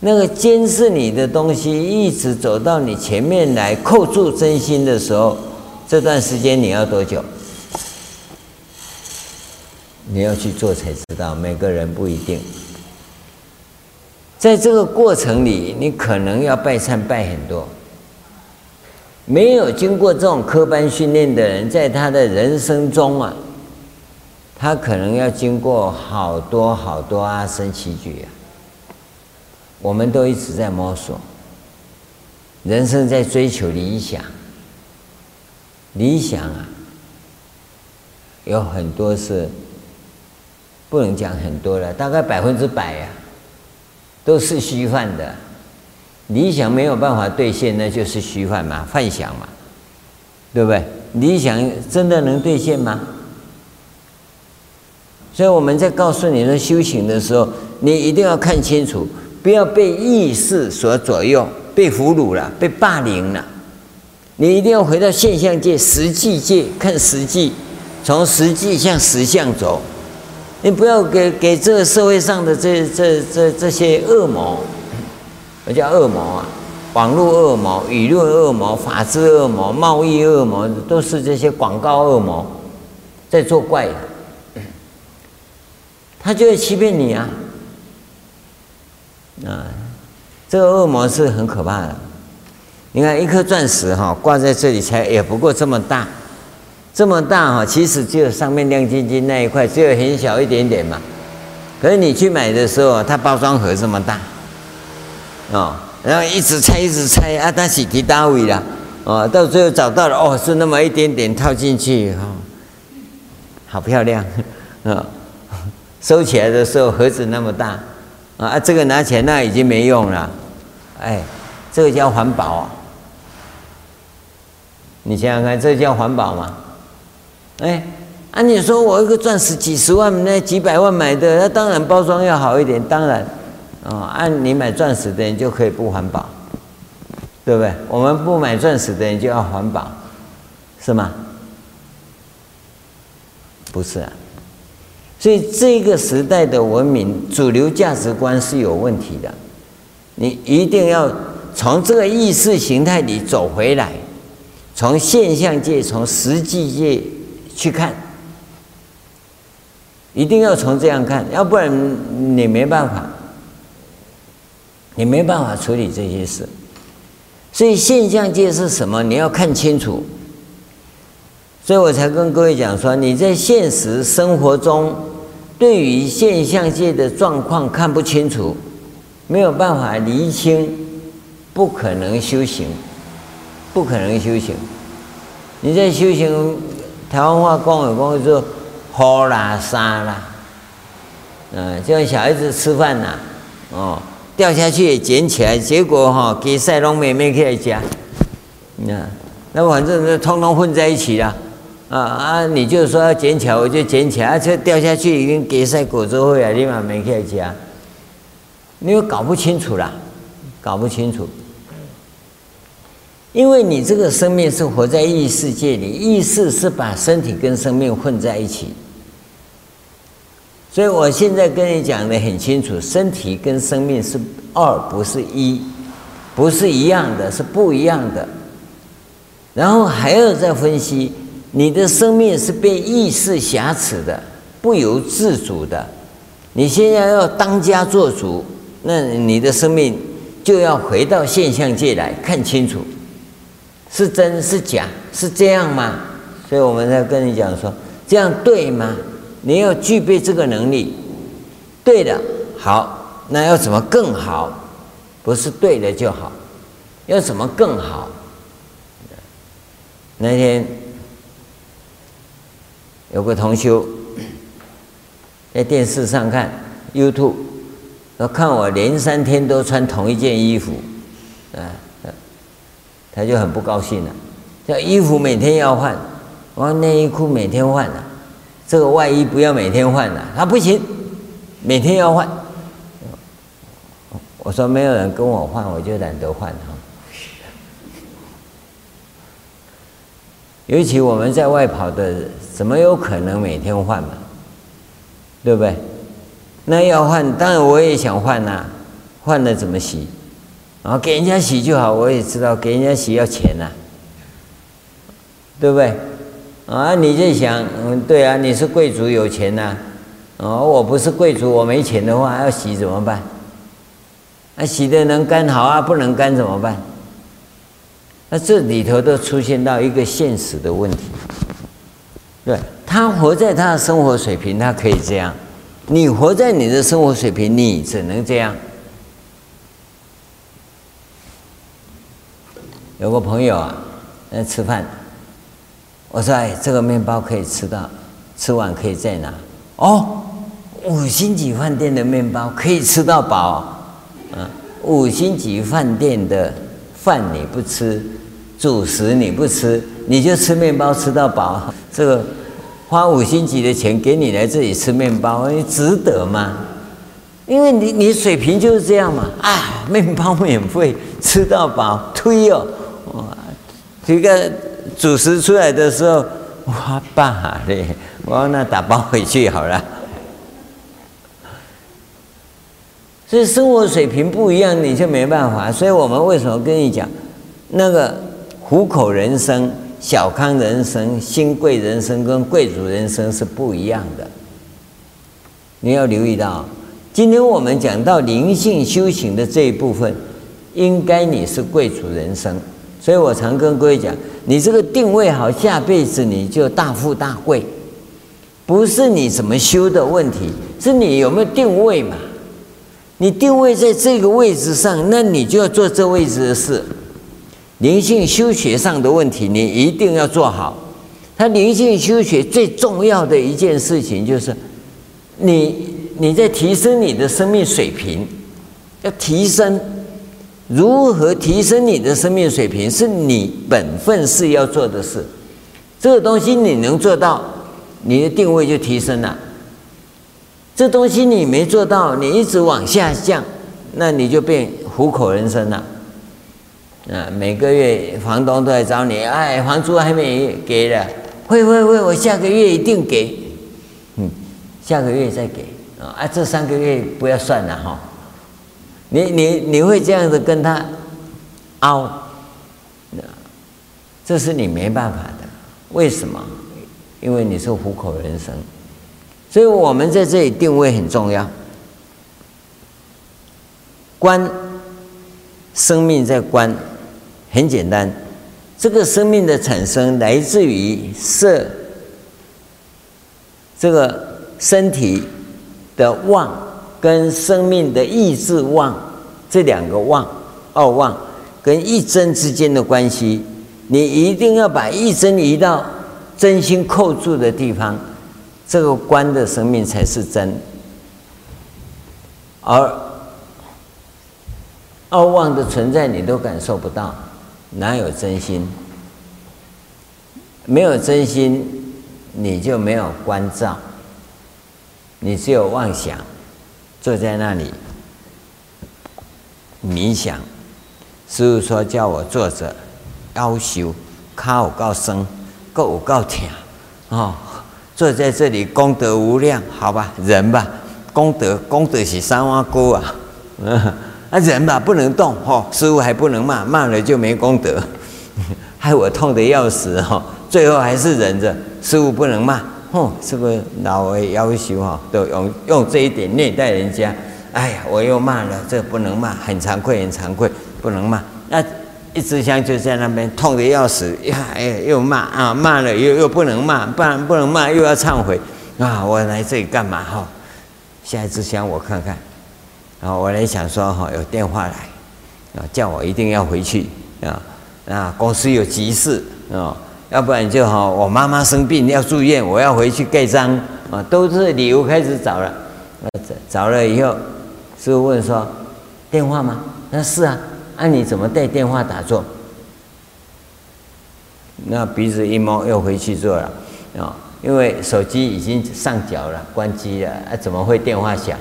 那个监视你的东西一直走到你前面来扣住真心的时候，这段时间你要多久？你要去做才知道，每个人不一定。在这个过程里，你可能要拜忏拜很多。没有经过这种科班训练的人，在他的人生中啊，他可能要经过好多好多阿僧只举啊。我们都一直在摸索，人生在追求理想，理想啊，有很多是。不能讲很多了，大概百分之百呀，都是虚幻的。理想没有办法兑现，那就是虚幻嘛，幻想嘛，对不对？理想真的能兑现吗？所以我们在告诉你的修行的时候，你一定要看清楚，不要被意识所左右，被俘虏了，被霸凌了。你一定要回到现象界、实际界看实际，从实际向实相走。你不要给给这个社会上的这这这这些恶魔，我叫恶魔啊，网络恶魔、舆论恶魔、法治恶魔、贸易恶魔，都是这些广告恶魔在作怪的。他就会欺骗你啊！啊，这个恶魔是很可怕的。你看一颗钻石哈，挂在这里才也不过这么大。这么大哈，其实只有上面亮晶晶那一块，只有很小一点点嘛。可是你去买的时候，它包装盒这么大，哦，然后一直拆一直拆啊，它是几大位了，哦，到最后找到了，哦，是那么一点点套进去，哦，好漂亮，啊，收起来的时候盒子那么大，啊，这个拿起来那已经没用了，哎，这个叫环保啊，你想想看，这个叫环保吗？哎，按、你说我一个钻石几十万，那几百万买的，那当然包装要好一点，当然，哦，按你买钻石的人就可以不环保，对不对？我们不买钻石的人就要环保，是吗？不是啊，所以这个时代的文明主流价值观是有问题的，你一定要从这个意识形态里走回来，从现象界，从实际界。去看，一定要从这样看，要不然你没办法，你没办法处理这些事。所以现象界是什么？你要看清楚。所以我才跟各位讲说，你在现实生活中，对于现象界的状况看不清楚，没有办法厘清，不可能修行，不可能修行。你在修行。台湾话讲有讲说“呼啦沙啦”，嗯，就像小孩子吃饭呐，哦，掉下去也捡起来，结果哈给赛龙妹妹起来夹，那那反正是通通混在一起了，啊啊，你就说要捡起来，我就捡起来，而且掉下去已经给赛果子会啊，立马没起来夹，你又搞不清楚啦，搞不清楚。因为你这个生命是活在意识界里，意识是把身体跟生命混在一起。所以我现在跟你讲的很清楚，身体跟生命是二，不是一，不是一样的，是不一样的。然后还要再分析，你的生命是被意识挟持的，不由自主的。你现在要当家做主，那你的生命就要回到现象界来看清楚，是真是假，是这样吗？所以我们在跟你讲说，这样对吗？你要具备这个能力，对的，好，那要怎么更好？不是对的就好，要怎么更好？那天有个同修 在电视上看 YouTube，说看我连三天都穿同一件衣服，啊，他就很不高兴了。这衣服每天要换，我内衣裤每天换了，这个外衣不要每天换了，他不行，每天要换。我说没有人跟我换，我就懒得换哈。尤其我们在外跑的，怎么有可能每天换嘛？对不对？那要换，当然我也想换呐、换了怎么洗？啊给人家洗就好，我也知道给人家洗要钱呐、对不对？啊，你就想，嗯，对啊，你是贵族有钱呐、啊，哦，我不是贵族，我没钱的话要洗怎么办？那洗的能干好啊，不能干怎么办？那这里头都出现到一个现实的问题，对，他活在他的生活水平，他可以这样；你活在你的生活水平，你只能这样。有个朋友啊，来吃饭，我说：“哎，这个面包可以吃到，吃完可以再拿。”哦，五星级饭店的面包可以吃到饱，嗯，五星级饭店的饭你不吃。主食你不吃，你就吃面包吃到饱。这个花五星级的钱给你来这里吃面包，你值得吗？因为你你水平就是这样嘛。啊，面包免费吃到饱，推哦，这个主食出来的时候，哇爸嘞，我那打包回去好了。所以生活水平不一样，你就没办法。所以我们为什么跟你讲那个？虎口人生、小康人生、新贵人生跟贵族人生是不一样的。你要留意到，今天我们讲到灵性修行的这一部分，应该你是贵族人生。所以我常跟各位讲，你这个定位好，下辈子你就大富大贵，不是你怎么修的问题，是你有没有定位嘛？你定位在这个位置上，那你就要做这位置的事。灵性修学上的问题，你一定要做好。他灵性修学最重要的一件事情，就是你你在提升你的生命水平，要提升。如何提升你的生命水平，是你本分是要做的事。这个东西你能做到，你的定位就提升了。这东西你没做到，你一直往下降，那你就变虎口人生了。啊，每个月房东都来找你，哎，房租还没给的，会会会，我下个月一定给，嗯，下个月再给，啊，这三个月不要算了哈，你你你会这样子跟他凹，这是你没办法的，为什么？因为你是虎口人生，所以我们在这里定位很重要，观生命在观。很简单，这个生命的产生来自于色，这个身体的旺跟生命的意志妄这两个妄二妄跟一真之间的关系，你一定要把一真移到真心扣住的地方，这个观的生命才是真，而二妄的存在你都感受不到。哪有真心？没有真心，你就没有关照，你只有妄想，坐在那里，冥想。师父说叫我坐着，腰修，脚有够酸，够有够疼，哦，坐在这里功德无量，好吧，忍吧，功德功德是三碗锅啊，啊忍吧，不能动，哦，师父还不能骂，骂了就没功德，害我痛得要死哦，最后还是忍着，师父不能骂。哦，这个老为要求哈，都用用这一点虐待人家。哎呀，我又骂了，这不能骂，很惭愧，很惭愧，不能骂。那一支香就在那边痛得要死呀！哎呀，又骂啊，骂了又又不能骂，不然不能骂又要忏悔啊！我来这里干嘛哈？下一支香我看看，然后我来想说哈，有电话来啊，叫我一定要回去啊，啊，公司有急事啊。要不然就哈，我妈妈生病要住院，我要回去盖章啊，都是理由开始找了。找找了以后，师父问说：“电话吗？”那是啊，那、你怎么带电话打坐？那鼻子一摸，又回去做了啊，因为手机已经上缴了，关机了啊，怎么会电话响？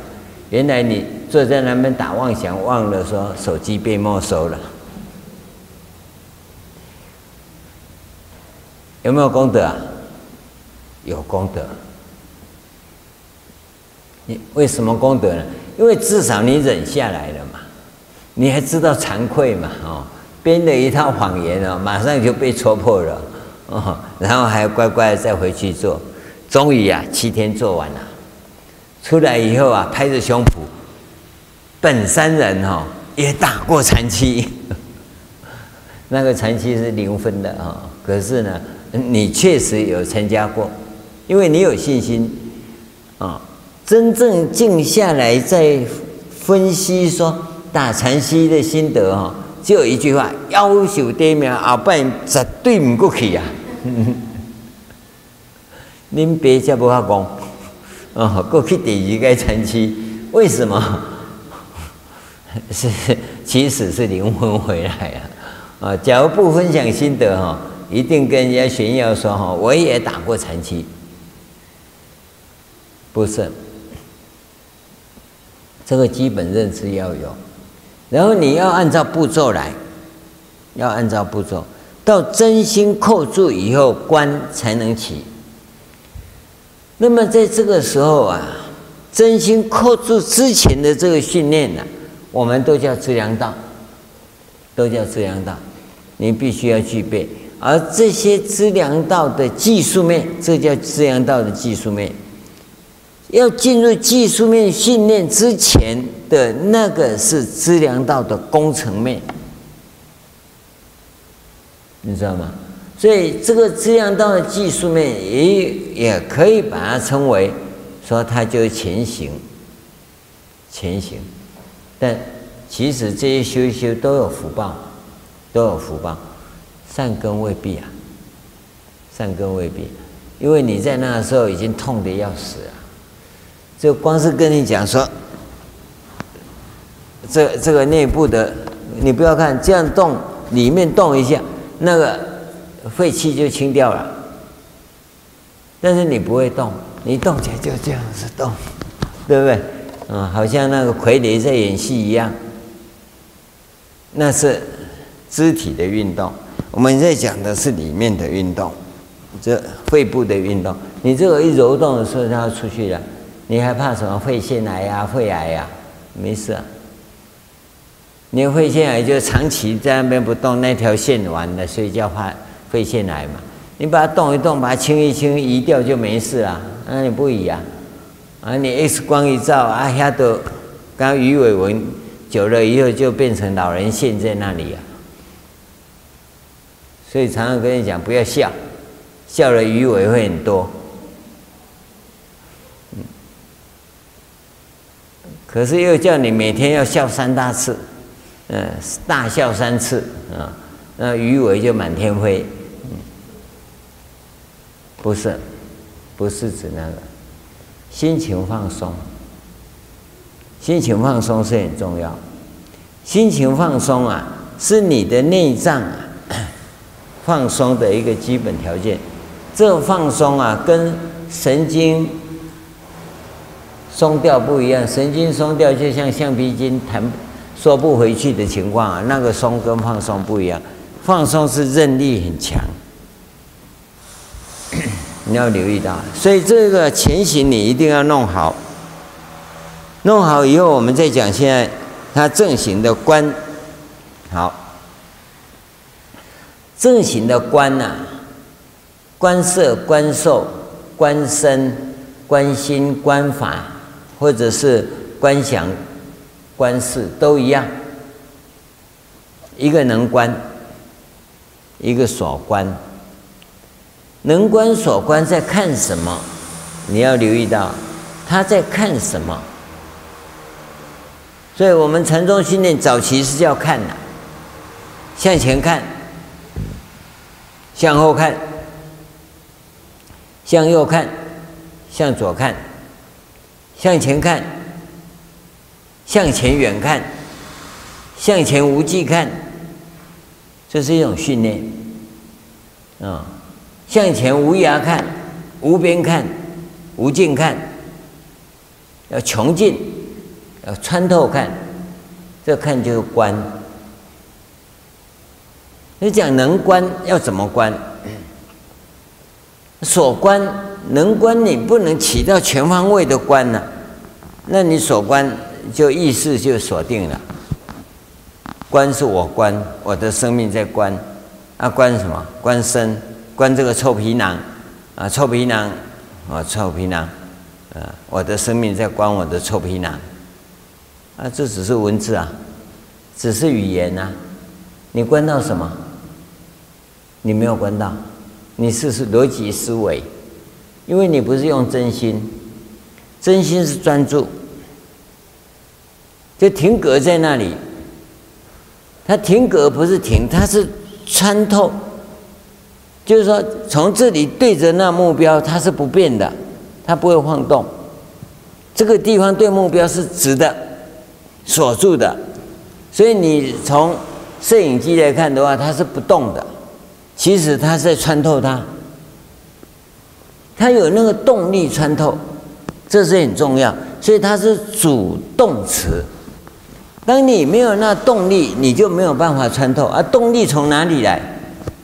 原来你坐在那边打妄想，忘了说手机被没收了。有没有功德啊？有功德。你为什么功德呢？因为至少你忍下来了嘛，你还知道惭愧嘛？哦，编了一套谎言哦，马上就被戳破了哦，然后还乖乖的再回去做，终于啊，七天做完了，出来以后啊，拍着胸脯，本山人哈也打过禅七，那个禅七是零分的啊，可是呢。你确实有参加过，因为你有信心啊。真正静下来再分析说打禅师的心得哈，只有一句话：要求对面后摆绝对唔过去呀。您别这么讲啊，过去第二个禅师，为什么？是其实是灵魂回来呀啊！假如不分享心得哈。一定跟人家炫耀说哈，我也打过禅七，不是，这个基本认知要有，然后你要按照步骤来，要按照步骤，到真心扣住以后，关才能起。那么在这个时候啊，真心扣住之前的这个训练呢，我们都叫资粮道，都叫资粮道，你必须要具备。而这些资粮道的技术面，这叫资粮道的技术面。要进入技术面训练之前的那个是资粮道的工程面，你知道吗？所以这个资粮道的技术面也也可以把它称为说它就是前行，前行。但其实这些修一修都有福报，都有福报。善根未必啊，善根未必，因为你在那个时候已经痛得要死啊，就光是跟你讲说，这这个内部的，你不要看这样动，里面动一下，那个废气就清掉了，但是你不会动，你动起来就这样子动，对不对？嗯，好像那个傀儡在演戏一样，那是肢体的运动。我们在讲的是里面的运动，这肺部的运动。你这个一揉动的时候，它要出去了，你还怕什么肺腺癌呀、肺癌呀？没事啊。你肺腺癌就长期在那边不动，那条线完了，所以叫怕肺腺癌嘛。你把它动一动，把它清一清，移掉就没事了。那你不移啊？啊，你 X 光一照，啊，下都刚鱼尾纹久了以后就变成老人线在那里啊。所以常常跟你讲，不要笑，笑了鱼尾会很多。可是又叫你每天要笑三大次，嗯，大笑三次啊，那鱼尾就满天飞。嗯，不是，不是指那个，心情放松，心情放松是很重要，心情放松啊，是你的内脏啊。放松的一个基本条件，这放松啊，跟神经松掉不一样。神经松掉就像橡皮筋弹缩不回去的情况啊，那个松跟放松不一样，放松是韧力很强，你要留意到，所以这个前行你一定要弄好，弄好以后我们再讲现在它正行的观，好，正行的观呐、观色、观受、观身、观心、观法，或者是观想。观事都一样，一个能观，一个所观。能观所观在看什么？你要留意到他在看什么。所以我们禅宗训练早期是要看的，向前看，向后看，向右看，向左看，向前看。向前远看，向前无际看，这是一种训练啊。向前无涯看，无边看，无尽看，要穷尽，要穿透看，这看就是观。你讲能观要怎么观？所观能观，你不能起到全方位的观呢、那你所观？就意识就锁定了，观是我观，我的生命在观，啊，观什么？观身，观这个臭皮囊，啊，臭皮囊，啊，臭皮囊，啊，我的生命在观我的臭皮囊，啊，这只是文字啊，只是语言呐、啊，你观到什么？你没有观到，你是是逻辑思维，因为你不是用真心，真心是专注。就停格在那里，它停格不是停，它是穿透，就是说从这里对着那目标，它是不变的，它不会晃动。这个地方对目标是直的，锁住的，所以你从摄影机来看的话，它是不动的，其实它在穿透它，它有那个动力穿透，这是很重要，所以它是主动词。当你没有那动力，你就没有办法穿透。而动力从哪里来？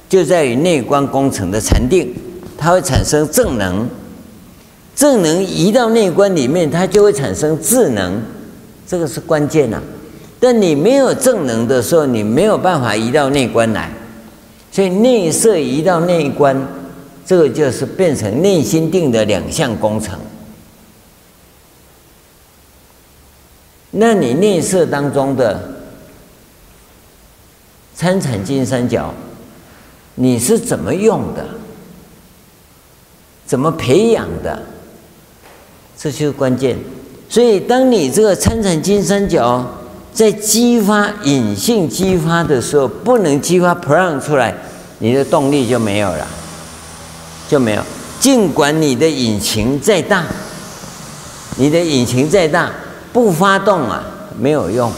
就在于内观工程的禅定，它会产生正能，正能移到内观里面，它就会产生智能，这个是关键呐。但你没有正能的时候，你没有办法移到内观来。所以内摄移到内观，这个就是变成内心定的两项工程。那你内摄当中的参禅金三角，你是怎么用的？怎么培养的？这就是关键。所以，当你这个参禅金三角在激发隐性激发的时候，不能激发 prana 出来，你的动力就没有了，就没有。尽管你的引擎再大，你的引擎再大。不发动啊，没有用。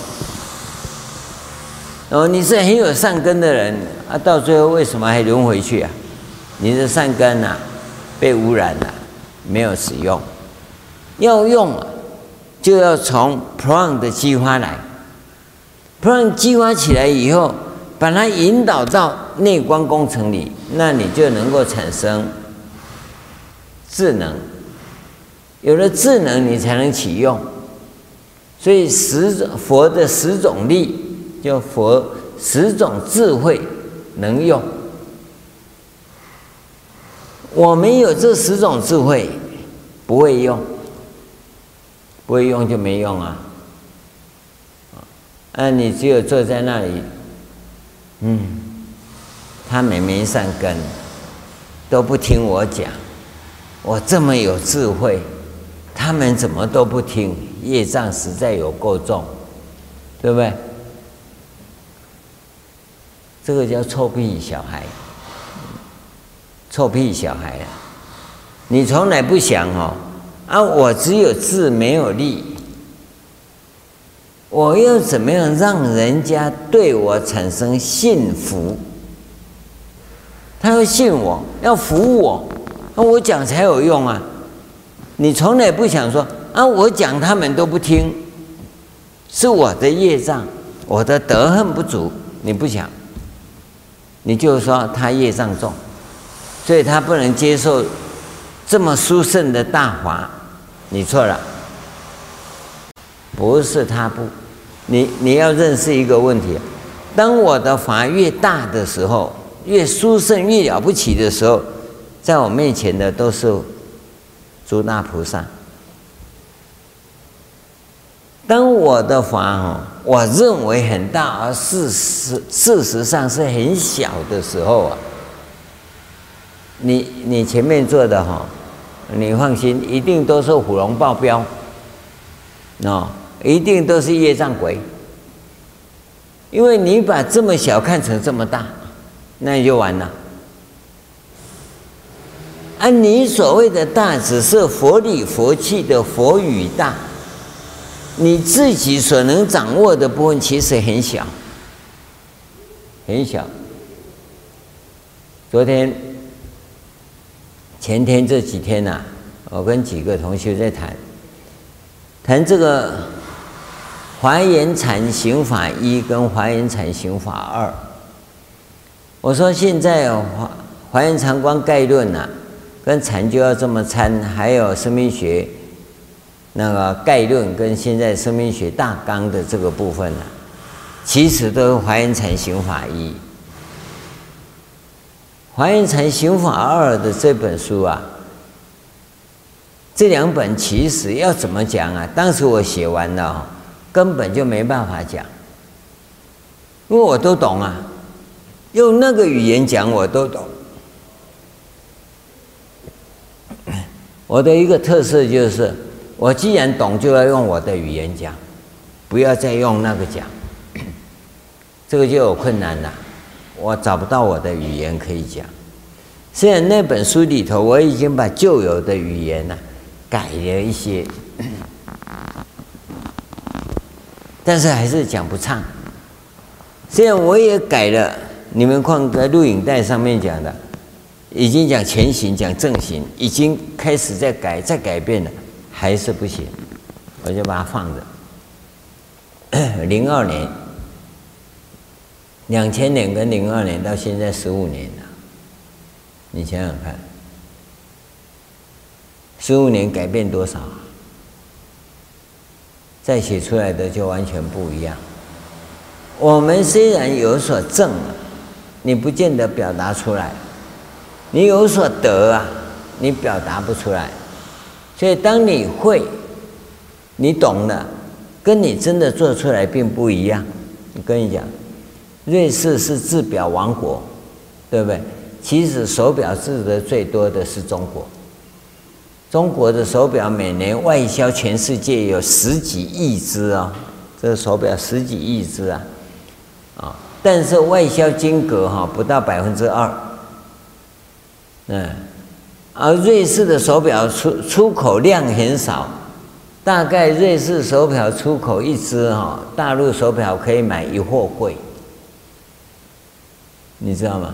哦，你是很有善根的人啊，到最后为什么还轮回去啊？你的善根啊，被污染了，没有使用。要用啊，就要从 prana 的激发来。不然激发起来以后，把它引导到内观工程里，那你就能够产生智能。有了智能，你才能启用。所以十种佛的十种力，就佛十种智慧能用。我没有这十种智慧，不会用，不会用就没用啊。啊，你只有坐在那里，嗯，他们没善根，都不听我讲，我这么有智慧，他们怎么都不听？业障实在有够重，对不对？这个叫臭屁小孩，臭屁小孩啊！你从来不想哦，啊，我只有智没有力，我要怎么样让人家对我产生信服？他要信我，要服我，那我讲才有用啊！你从来不想说。啊！我讲他们都不听，是我的业障，我的德行不足，你不想，你就说他业障重，所以他不能接受这么殊胜的大法，你错了，不是他不，你你要认识一个问题，当我的法越大的时候，越殊胜越了不起的时候，在我面前的都是诸大菩萨。当我的法哈，我认为很大，而事实事实上是很小的时候啊，你你前面做的哈，你放心，一定都是虎龙豹标，哦，一定都是业障鬼，因为你把这么小看成这么大，那你就完了。而你所谓的大，只是佛理佛气的佛语大。你自己所能掌握的部分其实很小，很小。昨天、前天这几天呐、我跟几个同学在谈，谈这个华严禅行法一跟华严禅行法二。我说现在华华严禅观概论呐，跟禅就要这么参，还有生命学。那个概论跟现在生命学大纲的这个部分呢，其实都是华严禅行法一。华严禅行法二的这本书啊，这两本其实要怎么讲啊？当时我写完了，根本就没办法讲，因为我都懂啊，用那个语言讲我都懂。我的一个特色就是。我既然懂，就要用我的语言讲，不要再用那个讲，这个就有困难了。我找不到我的语言可以讲。虽然那本书里头我已经把旧有的语言呢改了一些，但是还是讲不畅。虽然我也改了，你们看在录影带上面讲的，已经讲前行，讲正行，已经开始在改，在改变了。还是不行，我就把它放着。零二年，两千年跟零二年到现在十五年了，你想想看，十五年改变多少？再写出来的就完全不一样。我们虽然有所证，你不见得表达出来；你有所得啊，你表达不出来。所以，当你会，你懂了，跟你真的做出来并不一样。我跟你讲，瑞士是制表王国，对不对？其实手表制的最多的是中国。中国的手表每年外销全世界有十几亿只啊，这个手表十几亿只啊，啊，但是外销金额哈不到百分之二，嗯。而瑞士的手表出出口量很少，大概瑞士手表出口一只哈，大陆手表可以买一货柜，你知道吗？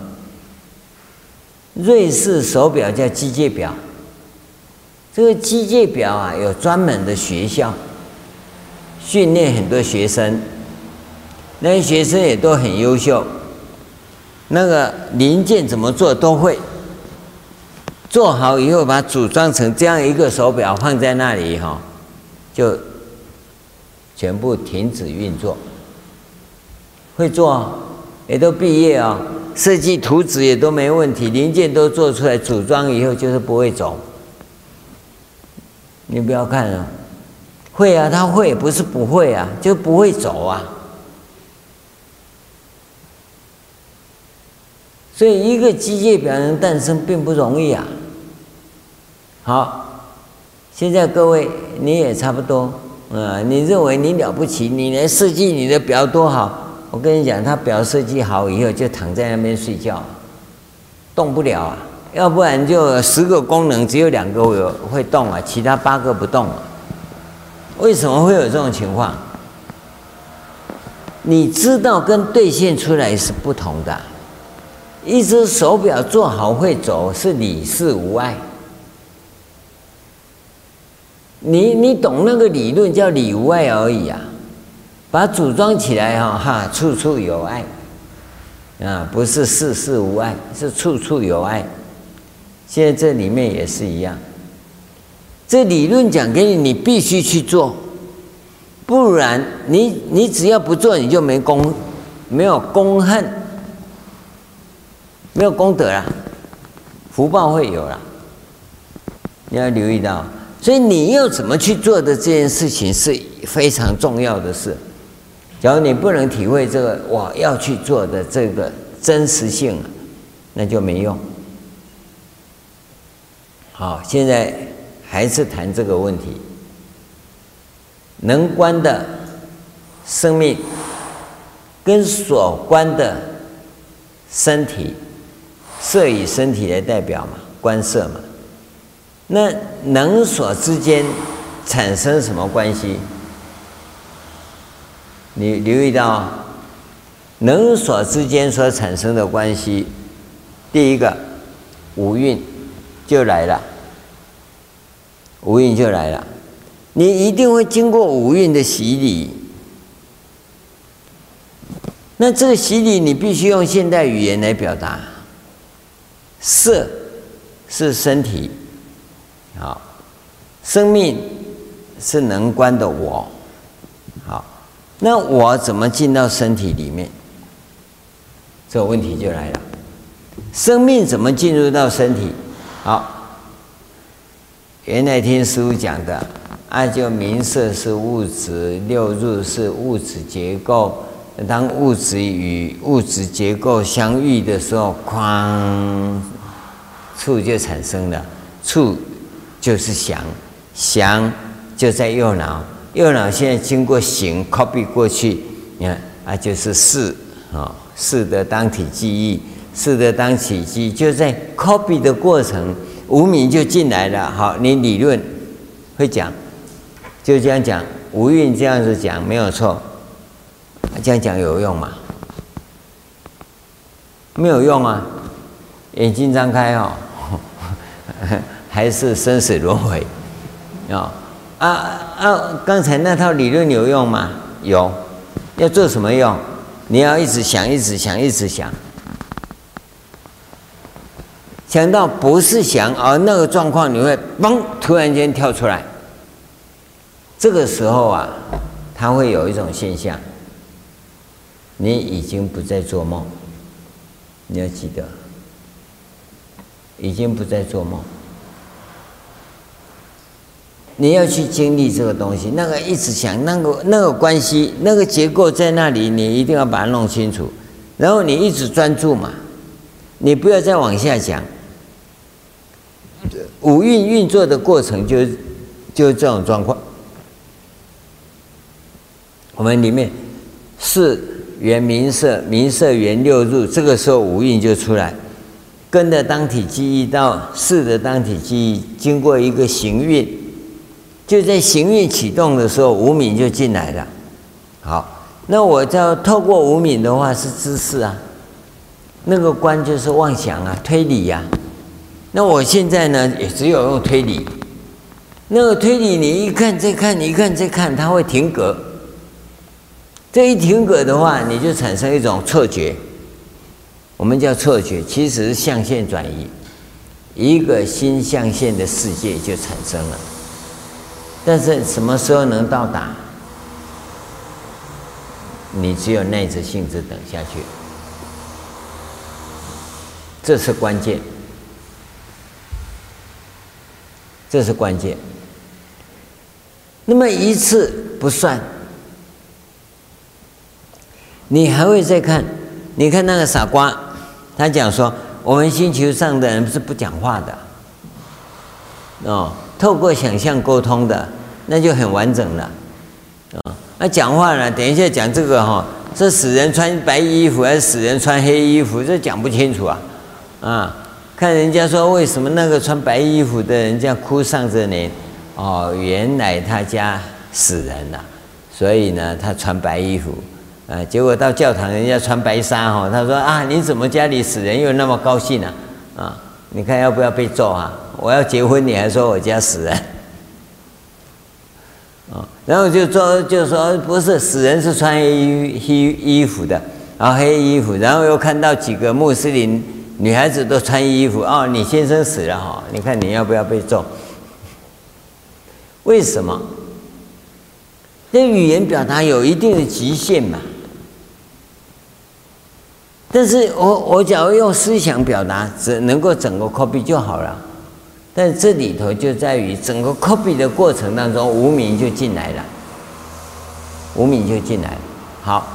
瑞士手表叫机械表，这个机械表啊有专门的学校，训练很多学生，那些学生也都很优秀，那个零件怎么做都会。做好以后，把组装成这样一个手表，放在那里哈，就全部停止运作。会做，也都毕业啊，设计图纸也都没问题，零件都做出来，组装以后就是不会走。你不要看啊，会啊，他会，不是不会啊，就不会走啊。所以，一个机械表能诞生并不容易啊。好，现在各位你也差不多，啊、嗯，你认为你了不起，你来设计你的表多好？我跟你讲，他表设计好以后就躺在那边睡觉，动不了啊。要不然就十个功能只有两个会会动啊，其他八个不动啊。为什么会有这种情况？你知道跟兑现出来是不同的。一只手表做好会走是理事无碍。你你懂那个理论叫里无碍而已啊，把组装起来哈哈，处处有爱啊，不是事事无爱，是处处有爱。现在这里面也是一样，这理论讲给你，你必须去做，不然你你只要不做，你就没功，没有功恨，没有功德啦，福报会有了。你要留意到，所以你要怎么去做的这件事情是非常重要的事。假如你不能体会这个我要去做的这个真实性，那就没用。好，现在还是谈这个问题。能观的生命跟所观的身体，色以身体来代表嘛，观色嘛。那能所之间产生什么关系？你留意到能所之间所产生的关系，第一个五蕴就来了，五蕴就来了，你一定会经过五蕴的洗礼。那这个洗礼，你必须用现代语言来表达。色是身体。好，生命是能观的我。好，那我怎么进到身体里面？这个问题就来了。生命怎么进入到身体？好，原来听师父讲的，啊，就名色是物质，六入是物质结构。当物质与物质结构相遇的时候，哐，处就产生了处。就是想，想就在右脑，右脑现在经过形 copy 过去，你看啊，就是识啊，识的当体记忆，是的当体记忆，就在 copy 的过程，无名就进来了。好，你理论会讲，就这样讲，无运这样子讲没有错，这样讲有用吗？没有用啊，眼睛张开哦。还是生死轮回，啊啊啊！刚才那套理论有用吗？有，要做什么用？你要一直想，一直想，一直想，想到不是想，而那个状况你会嘣，突然间跳出来。这个时候啊，它会有一种现象，你已经不再做梦，你要记得，已经不再做梦。你要去经历这个东西，那个一直想那个那个关系，那个结构在那里，你一定要把它弄清楚。然后你一直专注嘛，你不要再往下讲。五蕴运作的过程就就是这种状况。我们里面识缘名色，名色缘六入，这个时候五蕴就出来，跟着当体记忆到四的当体记忆，经过一个行运。就在行运启动的时候，无明就进来了。好，那我要透过无明的话是知识啊，那个观就是妄想啊、推理呀、那我现在呢，也只有用推理。那个推理，你一看再看，你一看再看，它会停格。这一停格的话，你就产生一种错觉，我们叫错觉，其实象限转移，一个新象限的世界就产生了。但是什么时候能到达？你只有耐着性子等下去，这是关键，这是关键。那么一次不算，你还会再看。你看那个傻瓜，他讲说，我们星球上的人是不讲话的，哦。透过想象沟通的，那就很完整了，啊，那讲话呢？等一下讲这个哈，这死人穿白衣服还是死人穿黑衣服？这讲不清楚啊，啊，看人家说为什么那个穿白衣服的人家哭丧着脸，哦，原来他家死人了，所以呢，他穿白衣服，啊，结果到教堂人家穿白纱哈，他说啊，你怎么家里死人又那么高兴呢？啊，你看要不要被揍啊？我要结婚，你还说我家死人？啊，然后就说就说不是死人是穿黑衣衣衣服的，然后黑衣服，然后又看到几个穆斯林女孩子都穿衣服，哦，你先生死了哈，你看你要不要被揍？为什么？这语言表达有一定的极限嘛。但是我我假如用思想表达，只能够整个 copy 就好了。但这里头就在于整个 copy 的过程当中，无名就进来了，无名就进来了。好，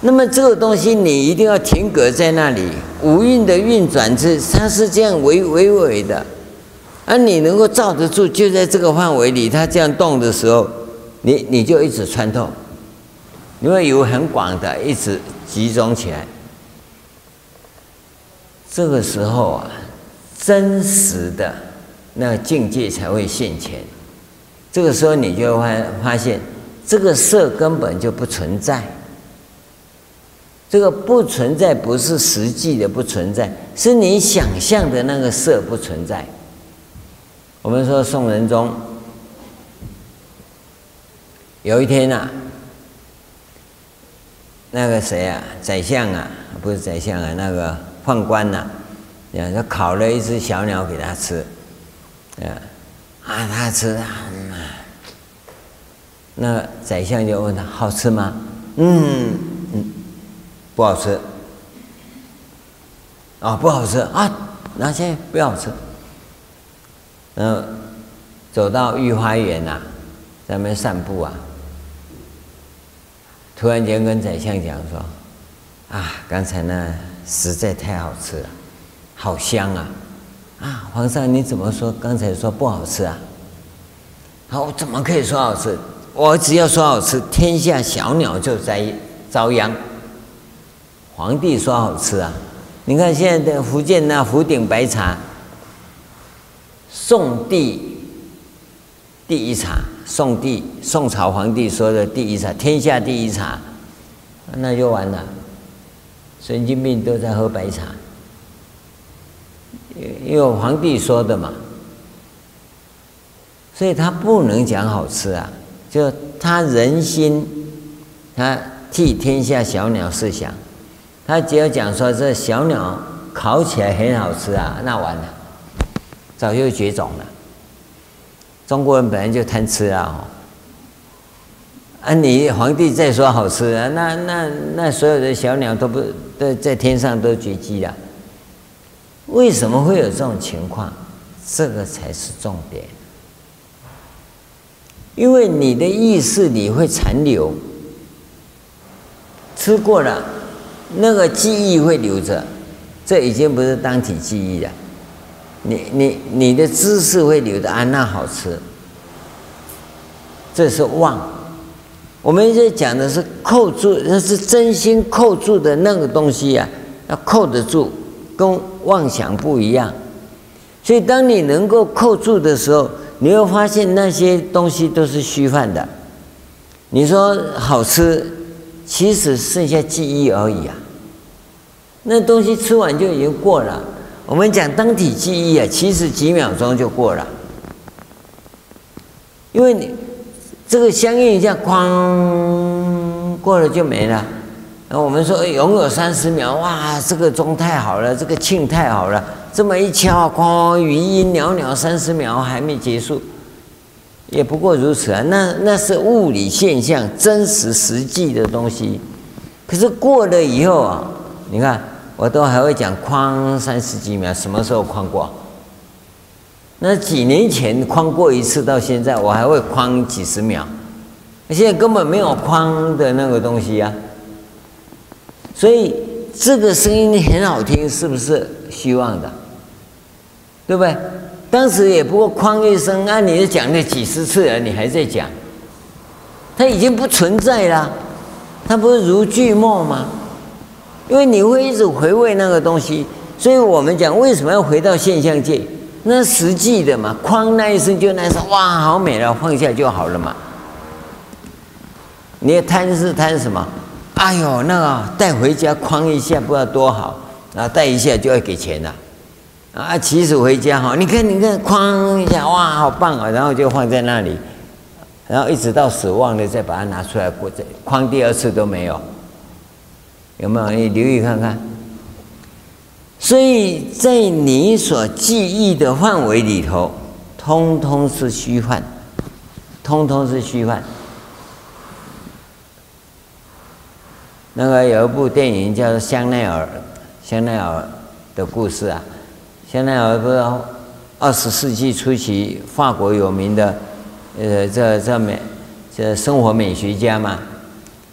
那么这个东西你一定要停格在那里，五运的运转是它是这样微微微的，而你能够罩得住，就在这个范围里，它这样动的时候，你你就一直穿透，你会有很广的一直集中起来。这个时候啊，真实的那个境界才会现前。这个时候你就会发现，这个色根本就不存在。这个不存在不是实际的不存在，是你想象的那个色不存在。我们说宋仁宗有一天啊，那个谁啊，宰相啊，不是宰相啊，那个。宦官呐、啊，呀，就烤了一只小鸟给他吃，啊，啊，他吃啊，那宰相就问他好吃吗？嗯，不好吃。啊、不好吃啊，那先不要吃。嗯走到御花园呐、啊，在那散步啊，突然间跟宰相讲说，啊，刚才那。实在太好吃了，好香啊！啊，皇上你怎么说？刚才说不好吃啊？好，我怎么可以说好吃？我只要说好吃，天下小鸟就在遭殃。皇帝说好吃啊！你看现在的福建那福鼎白茶，宋帝第一茶，宋帝宋朝皇帝说的第一茶，天下第一茶，那就完了。神经病都在喝白茶，因为皇帝说的嘛，所以他不能讲好吃啊。就他人心，他替天下小鸟设想，他只要讲说这小鸟烤起来很好吃啊，那完了，早就绝种了。中国人本来就贪吃啊。啊，你皇帝再说好吃啊，那那那所有的小鸟都不都在天上都绝迹了。为什么会有这种情况？这个才是重点。因为你的意识里会残留，吃过了，那个记忆会留着，这已经不是当体记忆了。你你你的知识会留着啊，那好吃，这是妄。我们现在讲的是扣住，那是真心扣住的那个东西呀、啊，要扣得住，跟妄想不一样。所以，当你能够扣住的时候，你会发现那些东西都是虚幻的。你说好吃，其实剩下记忆而已啊。那东西吃完就已经过了。我们讲当体记忆啊，其实几秒钟就过了，因为你。这个相应一下，哐过了就没了。然后我们说拥有三十秒，哇，这个钟太好了，这个磬太好了。这么一敲，哐，余音袅袅，三十秒还没结束，也不过如此啊。那那是物理现象，真实实际的东西。可是过了以后啊，你看我都还会讲哐三十几秒，什么时候哐过？那几年前框过一次，到现在我还会框几十秒。那现在根本没有框的那个东西呀、啊，所以这个声音很好听，是不是虚妄的？对不对？当时也不过框一声，按你讲了几十次了，你还在讲，它已经不存在了，它不是如锯末吗？因为你会一直回味那个东西，所以我们讲为什么要回到现象界？那实际的嘛，哐那一声就那声，哇，好美了，放下就好了嘛。你贪是贪什么？哎呦，那个带回家哐一下，不知道多好，然后带一下就要给钱了。其实回家哈，你看你看，哐一下，哇，好棒啊，然后就放在那里，然后一直到死亡了再把它拿出来过，框第二次都没有，有没有？你留意看看。所以在你所记忆的范围里头，通通是虚幻，通通是虚幻。那个有一部电影叫《香奈儿》，香奈儿的故事啊，香奈儿不是二十世纪初期法国有名的，呃，这这美这生活美学家嘛，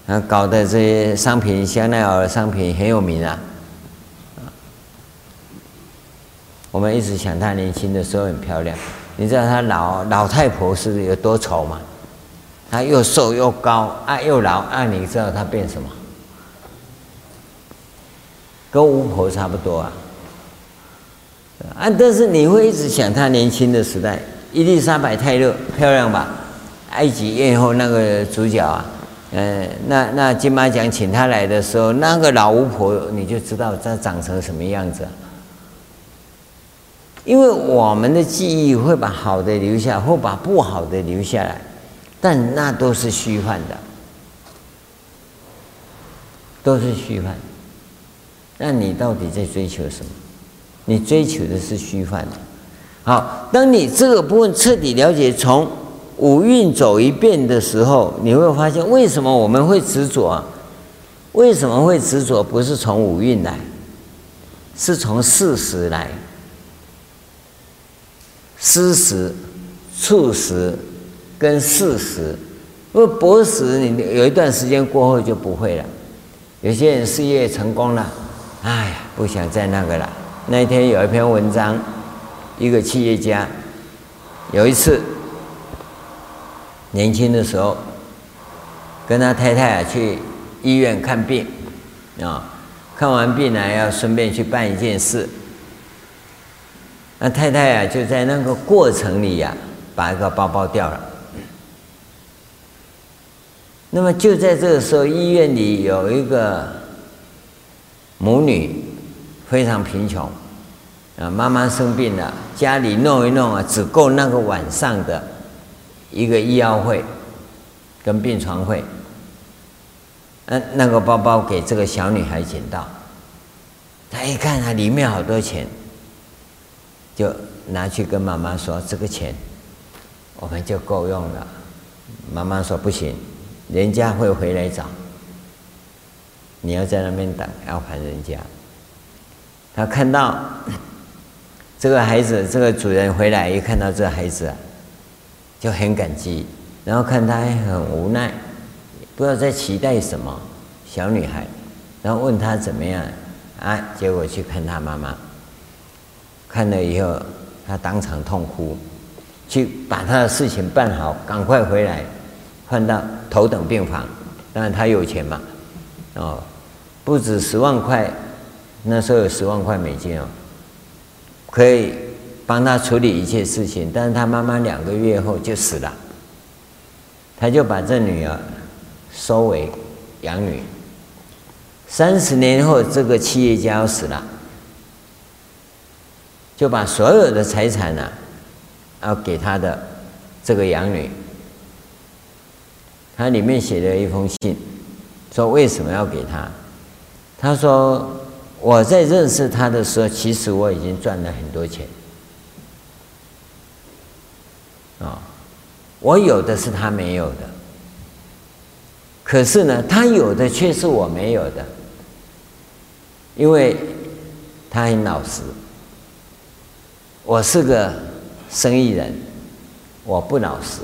啊，搞的这些商品，香奈儿商品很有名啊。我们一直想她年轻的时候很漂亮，你知道她老老太婆是有多丑吗？她又瘦又高啊，又老啊，你知道她变什么？跟巫婆差不多啊，啊！但是你会一直想他年轻的时代，伊丽莎白泰勒漂亮吧？埃及艳后那个主角啊，嗯，那那金马奖请他来的时候，那个老巫婆你就知道她长成什么样子。因为我们的记忆会把好的留下，或把不好的留下来，但那都是虚幻的，都是虚幻。那你到底在追求什么？你追求的是虚幻的。好，当你这个部分彻底了解，从五蕴走一遍的时候，你会发现为什么我们会执着啊？为什么会执着？不是从五蕴来，是从事实来。思时、处时跟事实，因为博时你有一段时间过后就不会了。有些人事业成功了。哎呀，不想再那个了。那天有一篇文章，一个企业家，有一次年轻的时候，跟他太太啊去医院看病，啊，看完病呢要顺便去办一件事。那太太啊就在那个过程里呀，把一个包包掉了。那么就在这个时候，医院里有一个。母女非常贫穷，啊，妈妈生病了，家里弄一弄啊，只够那个晚上的一个医药费跟病床费。嗯那个包包给这个小女孩捡到，她一看啊，里面好多钱，就拿去跟妈妈说：“这个钱我们就够用了。”妈妈说：“不行，人家会回来找。”你要在那边等，要还人家。他看到这个孩子，这个主人回来，一看到这孩子，就很感激，然后看他很无奈，不知道在期待什么。小女孩，然后问他怎么样啊？结果去看他妈妈，看了以后，他当场痛哭，去把他的事情办好，赶快回来，换到头等病房。当然他有钱嘛，哦。不止十万块，那时候有十万块美金哦，可以帮他处理一切事情。但是他妈妈两个月后就死了，他就把这女儿收为养女。三十年后，这个企业家要死了，就把所有的财产呢，要给他的这个养女。他里面写了一封信，说为什么要给他。他说：“我在认识他的时候，其实我已经赚了很多钱。啊，我有的是他没有的。可是呢，他有的却是我没有的，因为他很老实。我是个生意人，我不老实，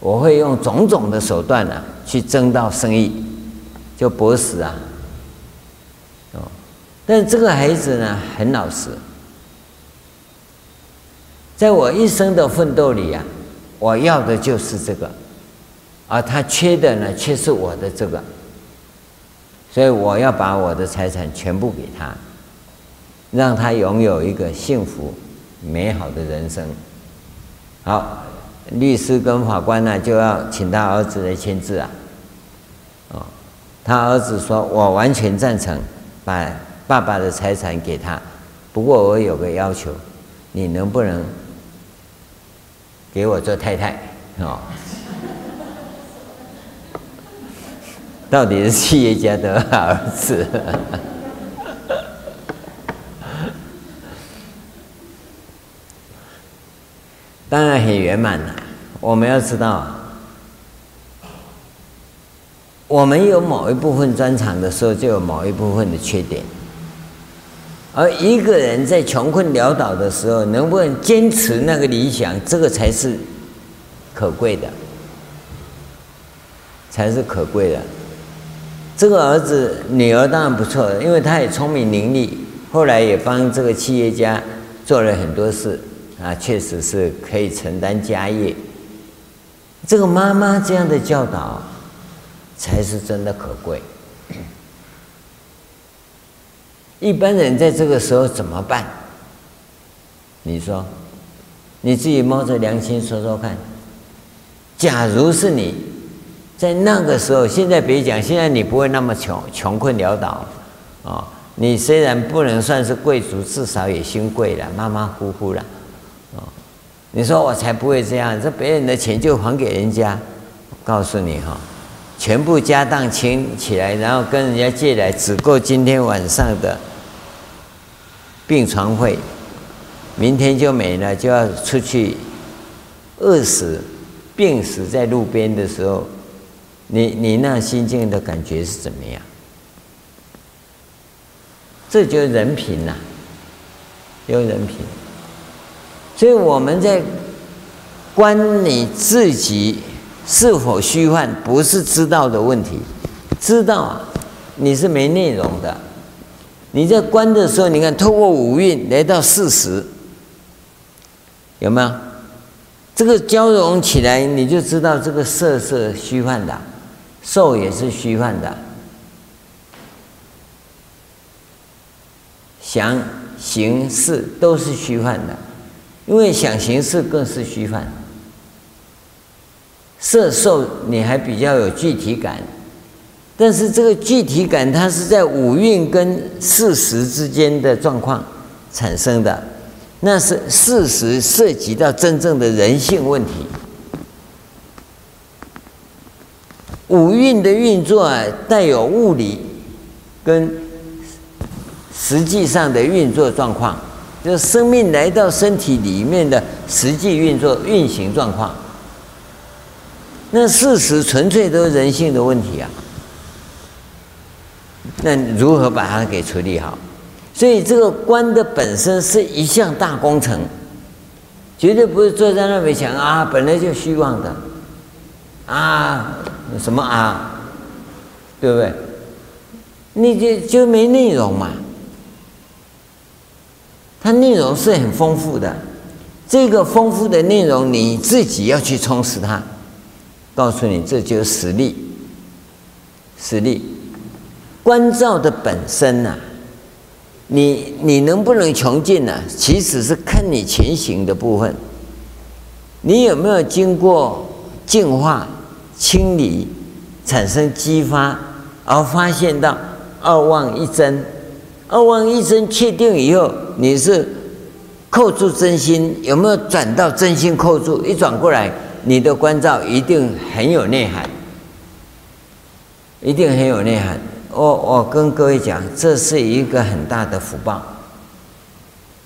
我会用种种的手段呢，去争到生意，就博时啊。”但这个孩子呢，很老实，在我一生的奋斗里啊，我要的就是这个，而他缺的呢，却是我的这个，所以我要把我的财产全部给他，让他拥有一个幸福美好的人生。好，律师跟法官呢，就要请他儿子来签字啊，哦，他儿子说：“我完全赞成，把。”爸爸的财产给他，不过我有个要求，你能不能给我做太太？哦，到底是企业家的儿子？当然很圆满了。我们要知道，我们有某一部分专长的时候，就有某一部分的缺点。而一个人在穷困潦倒的时候，能不能坚持那个理想，这个才是可贵的，才是可贵的。这个儿子、女儿当然不错，因为他也聪明伶俐，后来也帮这个企业家做了很多事。啊，确实是可以承担家业。这个妈妈这样的教导，才是真的可贵。一般人在这个时候怎么办？你说，你自己摸着良心说说看。假如是你在那个时候，现在别讲，现在你不会那么穷，穷困潦倒啊、哦。你虽然不能算是贵族，至少也姓贵了，马马虎虎了。哦你说我才不会这样，这别人的钱就还给人家。我告诉你哈，全部家当清起来，然后跟人家借来，只够今天晚上的病床费，明天就没了，就要出去饿死、病死在路边的时候，你你那心境的感觉是怎么样？这就是人品呐，有人品。所以我们在观你自己是否虚幻，不是知道的问题，知道啊，你是没内容的。你在观的时候，你看透过五蕴来到事实，有没有？这个交融起来，你就知道这个色是虚幻的，受也是虚幻的，想行识都是虚幻的。因为想行识更是虚幻，色受你还比较有具体感，但是这个具体感它是在五蕴跟事实之间的状况产生的，那是事实涉及到真正的人性问题。五蕴的运作啊，带有物理跟实际上的运作状况。就是生命来到身体里面的实际运作运行状况，那事实纯粹都是人性的问题啊。那如何把它给处理好？所以这个观的本身是一项大工程，绝对不是坐在那边想啊，本来就虚妄的啊，什么啊，对不对？你就就没内容嘛。它内容是很丰富的，这个丰富的内容你自己要去充实它。告诉你，这就是实力。实力，关照的本身呐、你你能不能穷尽呢？其实是看你前行的部分，你有没有经过净化、清理、产生激发，而发现到二妄一真。二妄一真确定以后，你是扣住真心，有没有转到真心扣住？一转过来，你的关照一定很有内涵，一定很有内涵。我我跟各位讲，这是一个很大的福报。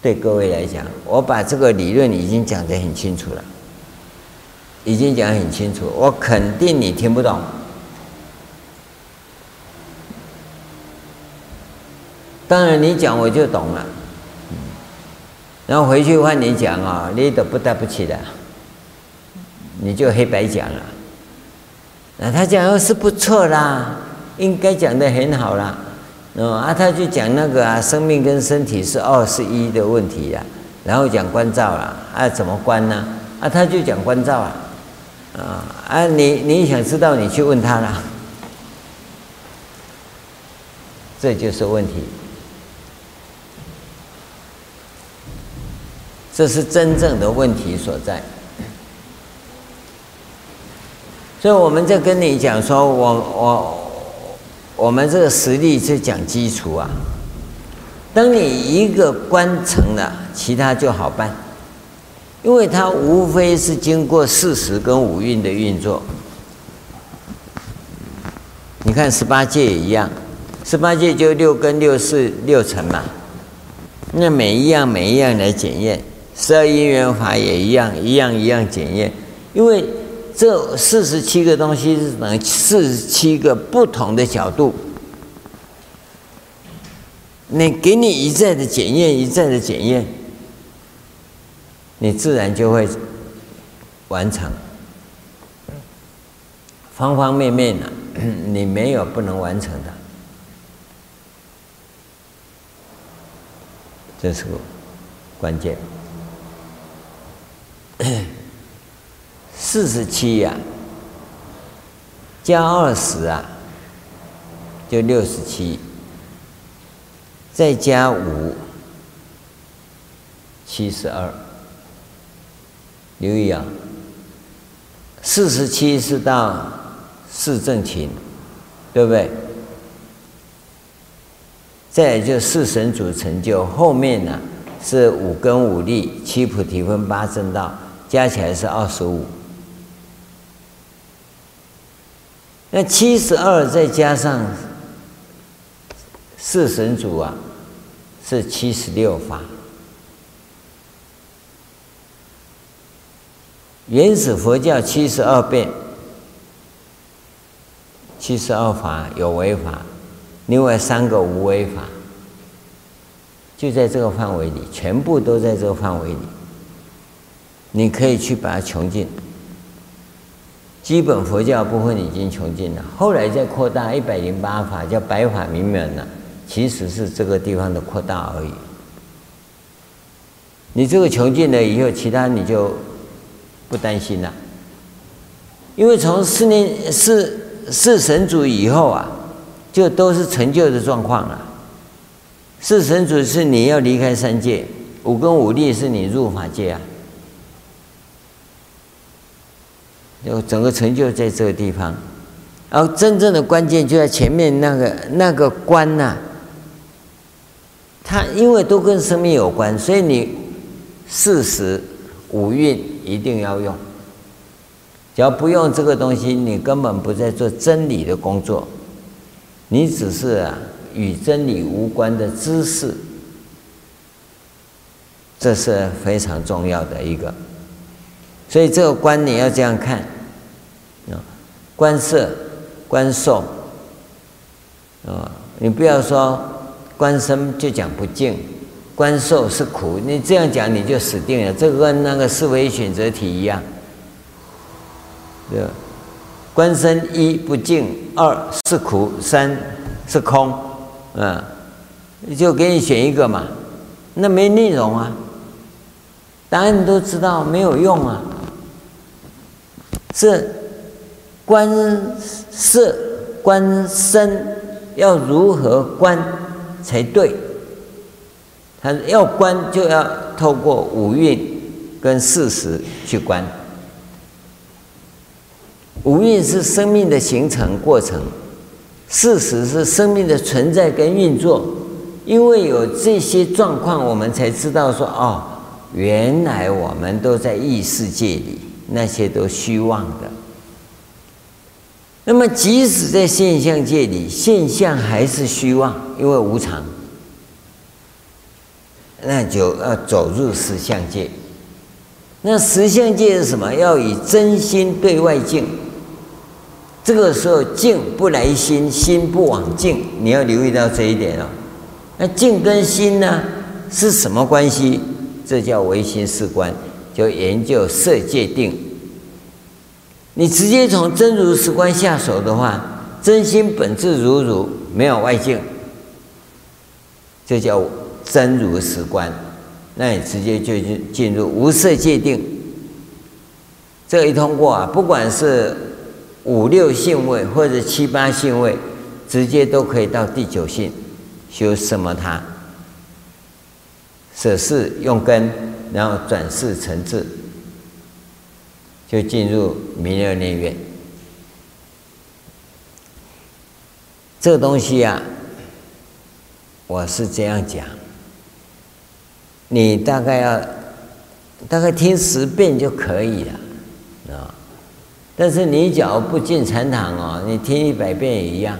对各位来讲，我把这个理论已经讲得很清楚了，已经讲得很清楚，我肯定你听不懂。当然，你讲我就懂了，然后回去换你讲啊，你都不得不起的，你就黑白讲了。那他讲又是不错啦，应该讲的很好啦，啊，他就讲那个啊，生命跟身体是二是一的问题呀，然后讲关照了，啊，怎么关呢？啊，他就讲关照啊，啊啊，你你想知道，你去问他啦，这就是问题。这是真正的问题所在，所以我们在跟你讲说，我我我们这个实力是讲基础啊。当你一个观成了，其他就好办，因为它无非是经过四时跟五运的运作。你看十八界也一样，十八界就六根六识六尘嘛。那每一样每一样来检验，十二因缘法也一样，一样一样检验，因为这四十七个东西是等于四十七个不同的角度。你给你一再的检验，一再的检验，你自然就会完成。方方面面的，你没有不能完成的。这是个关键。四十七呀，加二十啊，就六十七。再加五，七十二。留意啊，四十七是到四正勤，对不对？再来就四神组成就，后面呢、是五根五力、七菩提分、八正道，加起来是二十五。那七十二再加上。四神组啊，是七十六法。原始佛教七十二变，七十二法有为法，另外三个无为法，就在这个范围里，全部都在这个范围里。你可以去把它穷尽。基本佛教部分已经穷尽了，后来再扩大一百零八法，叫百法明门了。其实是这个地方的扩大而已。你这个穷尽了以后，其他你就不担心了，因为从四念四四神组以后啊，就都是成就的状况了。四神组是你要离开三界，五根五力是你入法界啊，就整个成就在这个地方。然后真正的关键就在前面那个那个关呐、啊。它因为都跟生命有关，所以你四时五运一定要用。只要不用这个东西，你根本不在做真理的工作，你只是啊与真理无关的知识。这是非常重要的一个。所以这个观你要这样看，观色、观受啊，你不要说。观身就讲不净，观受是苦。你这样讲你就死定了。这个跟那个思维选择题一样，对吧？观身一不净，二是苦，三是空，嗯，就给你选一个嘛。那没内容啊，答案你都知道，没有用啊。是观色、观身要如何观？才对，他要观就要透过五蕴跟事实去观。五蕴是生命的形成过程，事实是生命的存在跟运作。因为有这些状况，我们才知道说哦，原来我们都在异世界里，那些都虚妄的。那么，即使在现象界里，现象还是虚妄，因为无常，那就要走入实相界。那实相界是什么？要以真心对外境。这个时候，境不来心，心不往境，你要留意到这一点哦。那境跟心呢，是什么关系？这叫唯心是观，就研究色界定。你直接从真如实观下手的话，真心本质如如，没有外境，这叫真如实观。那你直接就进进入无色界定。这一通过啊，不管是五六性位或者七八性位，直接都可以到第九性修什么他，舍事用根，然后转世成智。就进入弥勒内院。这东西、啊，我是这样讲，你大概要大概听十遍就可以了，啊，但是你假如不进禅堂哦，你听一百遍也一样，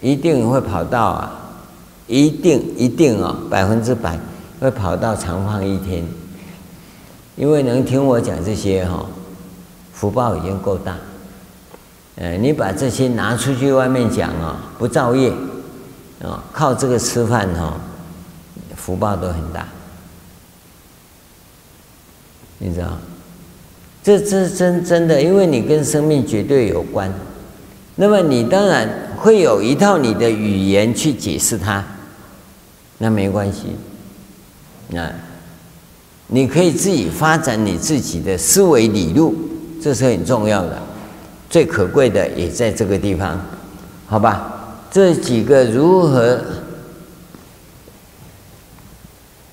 一定会跑到啊，一定一定哦，百分之百会跑到长放一天，因为能听我讲这些哈，福报已经够大。呃，你把这些拿出去外面讲啊，不造业啊，靠这个吃饭哈，福报都很大，你知道？这这真真的，因为你跟生命绝对有关，那么你当然会有一套你的语言去解释它，那没关系，那你可以自己发展你自己的思维理路，这是很重要的，最可贵的也在这个地方，好吧？这几个如何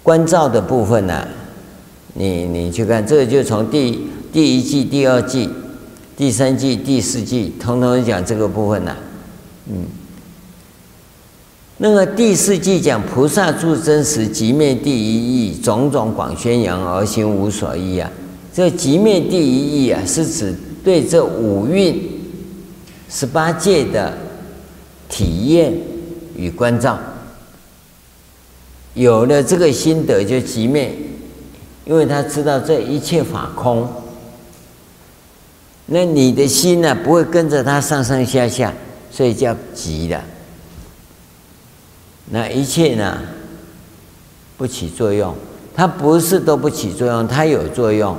关照的部分呢、你你去看，这就从第。第一季、第二季、第三季、第四季，统统讲这个部分呢、嗯，那个第四季讲菩萨住真实寂灭第一义，种种广宣扬而行无所依啊。这即灭第一义啊，是指对这五蕴、十八界的体验与关照。有了这个心得，就即灭，因为他知道这一切法空。那你的心呢，不会跟着他上上下下，所以叫寂的。那一切呢，不起作用，它不是都不起作用，它有作用，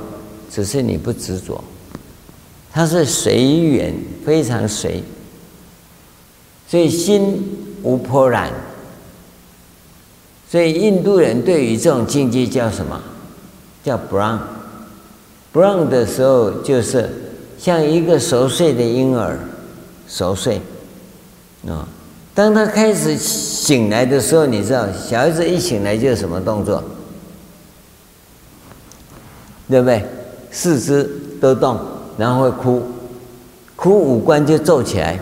只是你不执着。它是随缘，非常随。所以心无波澜。所以印度人对于这种境界叫什么？叫 Brown。Brown 的时候就是。像一个熟睡的婴儿，熟睡，啊，当他开始醒来的时候，你知道，小孩子一醒来就是什么动作？对不对？四肢都动，然后会哭，哭五官就皱起来。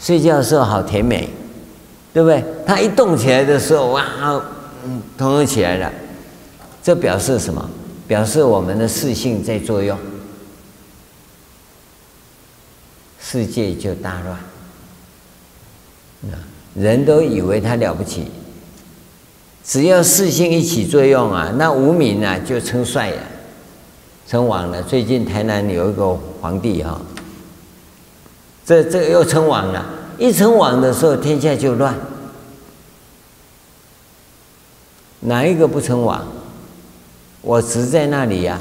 睡觉的时候好甜美，对不对？他一动起来的时候，哇，嗯，通通起来了。这表示什么？表示我们的识性在作用。世界就大乱，人都以为他了不起，只要识性一起作用啊，那无名啊就称帅了，称王了。最近台南有一个皇帝哈，这这又称王了，一称王的时候，天下就乱。哪一个不称王？我执在那里呀，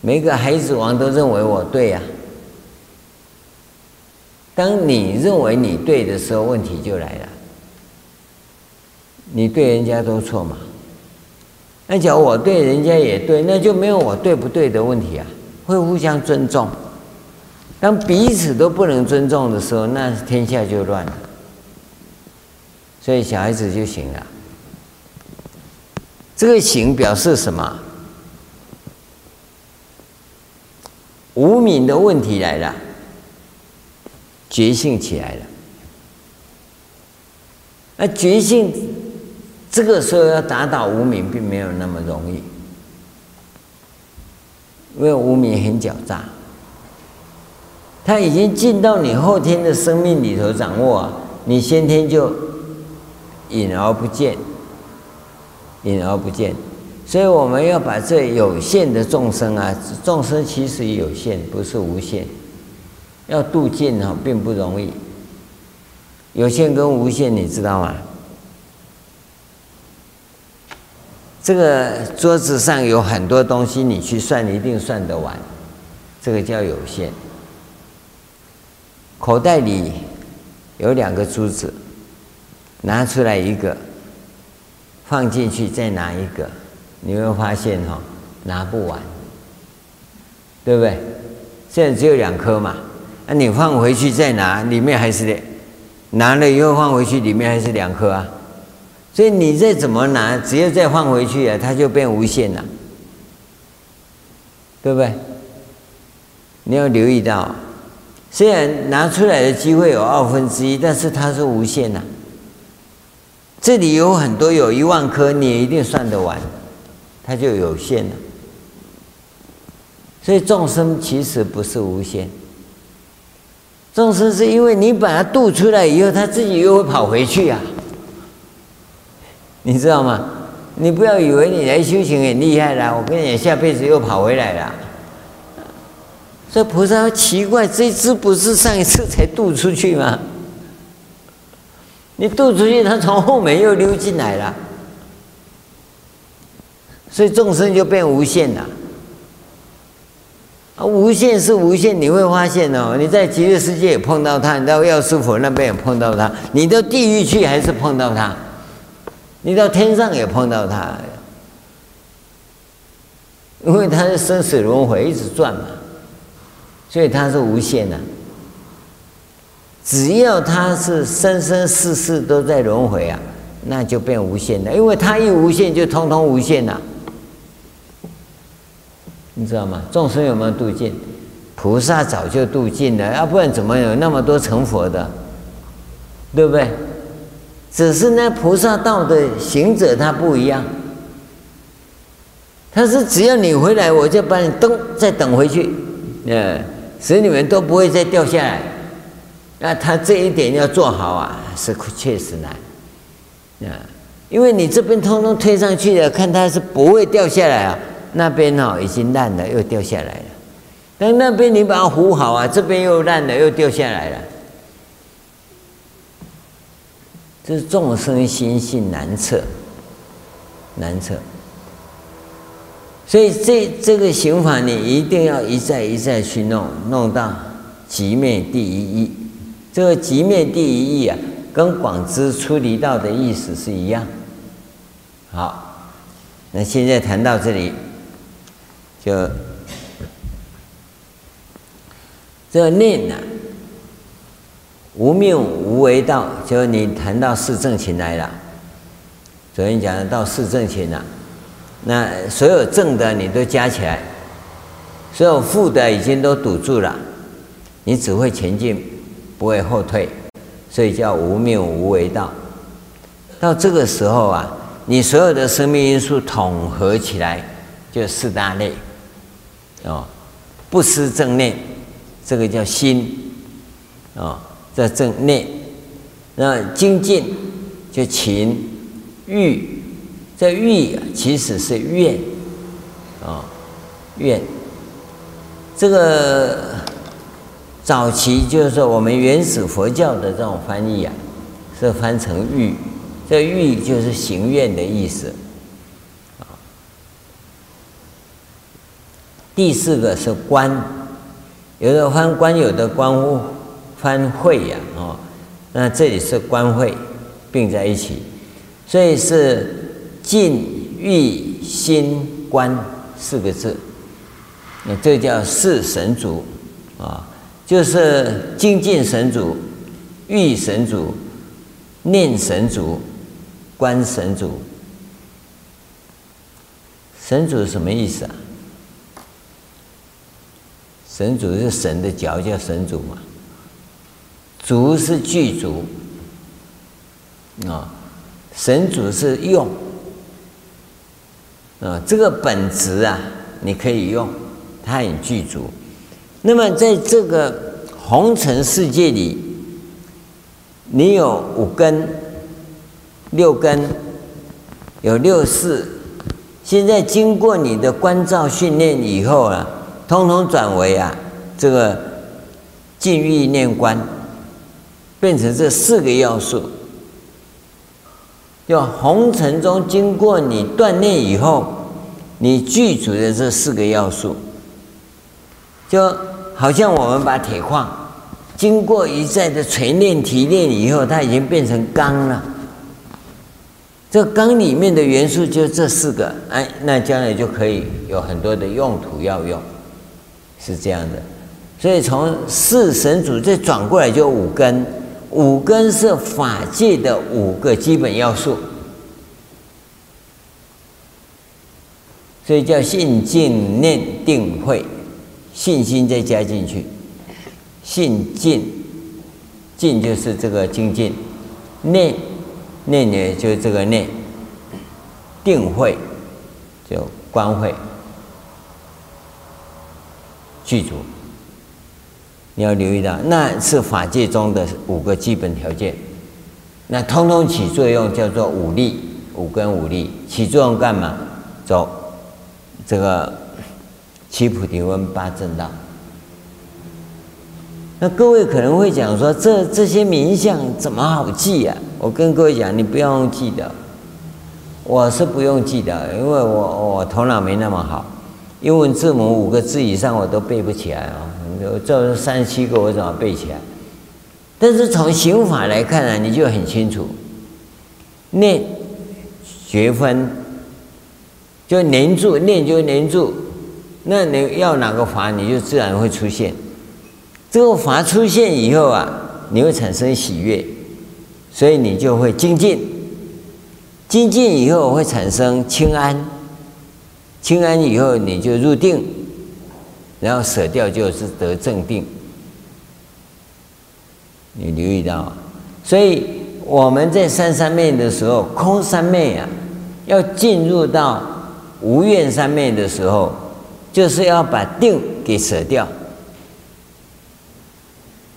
每个孩子王都认为我对呀。当你认为你对的时候，问题就来了。你对人家都错嘛？那假如我对人家也对，那就没有我对不对的问题啊，会互相尊重。当彼此都不能尊重的时候，那天下就乱了。所以小孩子就行了。这个行表示什么？无名的问题来了。觉性起来了，那觉性这个时候要打倒无明，并没有那么容易，因为无明很狡诈，他已经进到你后天的生命里头掌握，你先天就隐而不见，隐而不见，所以我们要把这有限的众生啊，众生其实有限，不是无限。要度尽哈，并不容易。有限跟无限，你知道吗？这个桌子上有很多东西，你去算，一定算得完。这个叫有限。口袋里有两个珠子，拿出来一个，放进去再拿一个，你会发现哈，拿不完，对不对？现在只有两颗嘛。那、啊、你放回去再拿，里面还是两，拿了以后放回去，里面还是两颗啊。所以你再怎么拿，只要再放回去啊，它就变无限了，对不对？你要留意到，虽然拿出来的机会有二分之一，但是它是无限的。这里有很多，有一万颗，你也一定算得完，它就有限了。所以众生其实不是无限，众生是因为你把它渡出来以后，他自己又会跑回去啊，你知道吗？你不要以为你来修行很厉害啦，我跟你讲，下辈子又跑回来了。这菩萨奇怪，这一只不是上一次才渡出去吗？你渡出去，他从后面又溜进来了，所以众生就变无限了。啊，无限是无限，你会发现哦，你在极乐世界也碰到他，你到药师佛那边也碰到他，你到地狱去还是碰到他。你到天上也碰到他，因为他是生死轮回一直转嘛，所以他是无限的。只要他是生生世世都在轮回啊，那就变无限了。因为他一无限，就通通无限了。你知道吗？众生有没有度尽？菩萨早就度尽了，要不然怎么有那么多成佛的？对不对？只是那菩萨道的行者他不一样，他是只要你回来，我就把你等再等回去，呃，使你们都不会再掉下来。那他这一点要做好啊，是确实难，啊，因为你这边通通推上去了，看他是不会掉下来啊，那边哦已经烂了，又掉下来了。但那边你把它糊好啊，这边又烂了，又掉下来了。这是众生心性难测，难测。所以这这个行法，你一定要一再一再去弄，弄到极灭第一义。这个极灭第一义啊，跟广知出离道的意思是一样。好，那现在谈到这里，就这念呢、啊。无命无为道，就你谈到四正勤来了。昨天讲的到四正勤了，那所有正的你都加起来，所有负的已经都堵住了，你只会前进，不会后退，所以叫无命无为道。到这个时候啊，你所有的生命因素统合起来，就四大类，哦，不失正念，这个叫心，哦。在正念，那精进就勤欲，这欲其实是愿，啊，愿。这个早期就是说我们原始佛教的这种翻译啊，是翻成欲，这欲就是行愿的意思。第四个是观，有的翻观，有的观物。翻慧呀，哦，那这里是观慧并在一起，所以是净欲心观四个字，那这叫四神足啊，就是精进神足、欲神足、念神足、观神足。神足是什么意思啊？神足是神的脚叫神足嘛。足是具足啊，神足是用啊，这个本质啊，你可以用，它很具足。那么在这个红尘世界里，你有五根、六根，有六识，现在经过你的观照训练以后啊，通通转为啊，这个净欲念观。变成这四个要素，就红尘中经过你锻炼以后，你具足的这四个要素，就好像我们把铁矿经过一再的锤炼提炼以后，它已经变成钢了。这钢里面的元素就这四个，哎，那将来就可以有很多的用途要用，是这样的。所以从四神主再转过来就五根。五根是法界的五个基本要素，所以叫信、净、念、定、慧，信心再加进去，信、净、净就是这个精进，念、念呢就是这个念，定、慧就观慧。具足。你要留意到，那是法界中的五个基本条件，那通通起作用，叫做五力，五根五力起作用干嘛？走这个七菩提分八正道。那各位可能会讲说，这这些名相怎么好记呀、啊？我跟各位讲，你不用记的，我是不用记的，因为我我头脑没那么好，英文字母五个字以上我都背不起来啊。这三十七个我怎么背起来？但是从刑法来看呢，你就很清楚。念学分就黏住，念就黏住。那你要哪个法，你就自然会出现。这个法出现以后啊，你会产生喜悦，所以你就会精进。精进以后会产生轻安，清安以后你就入定。然后舍掉就是得正定，你留意到，所以我们在三三昧的时候，空三昧啊，要进入到无愿三昧的时候，就是要把定给舍掉，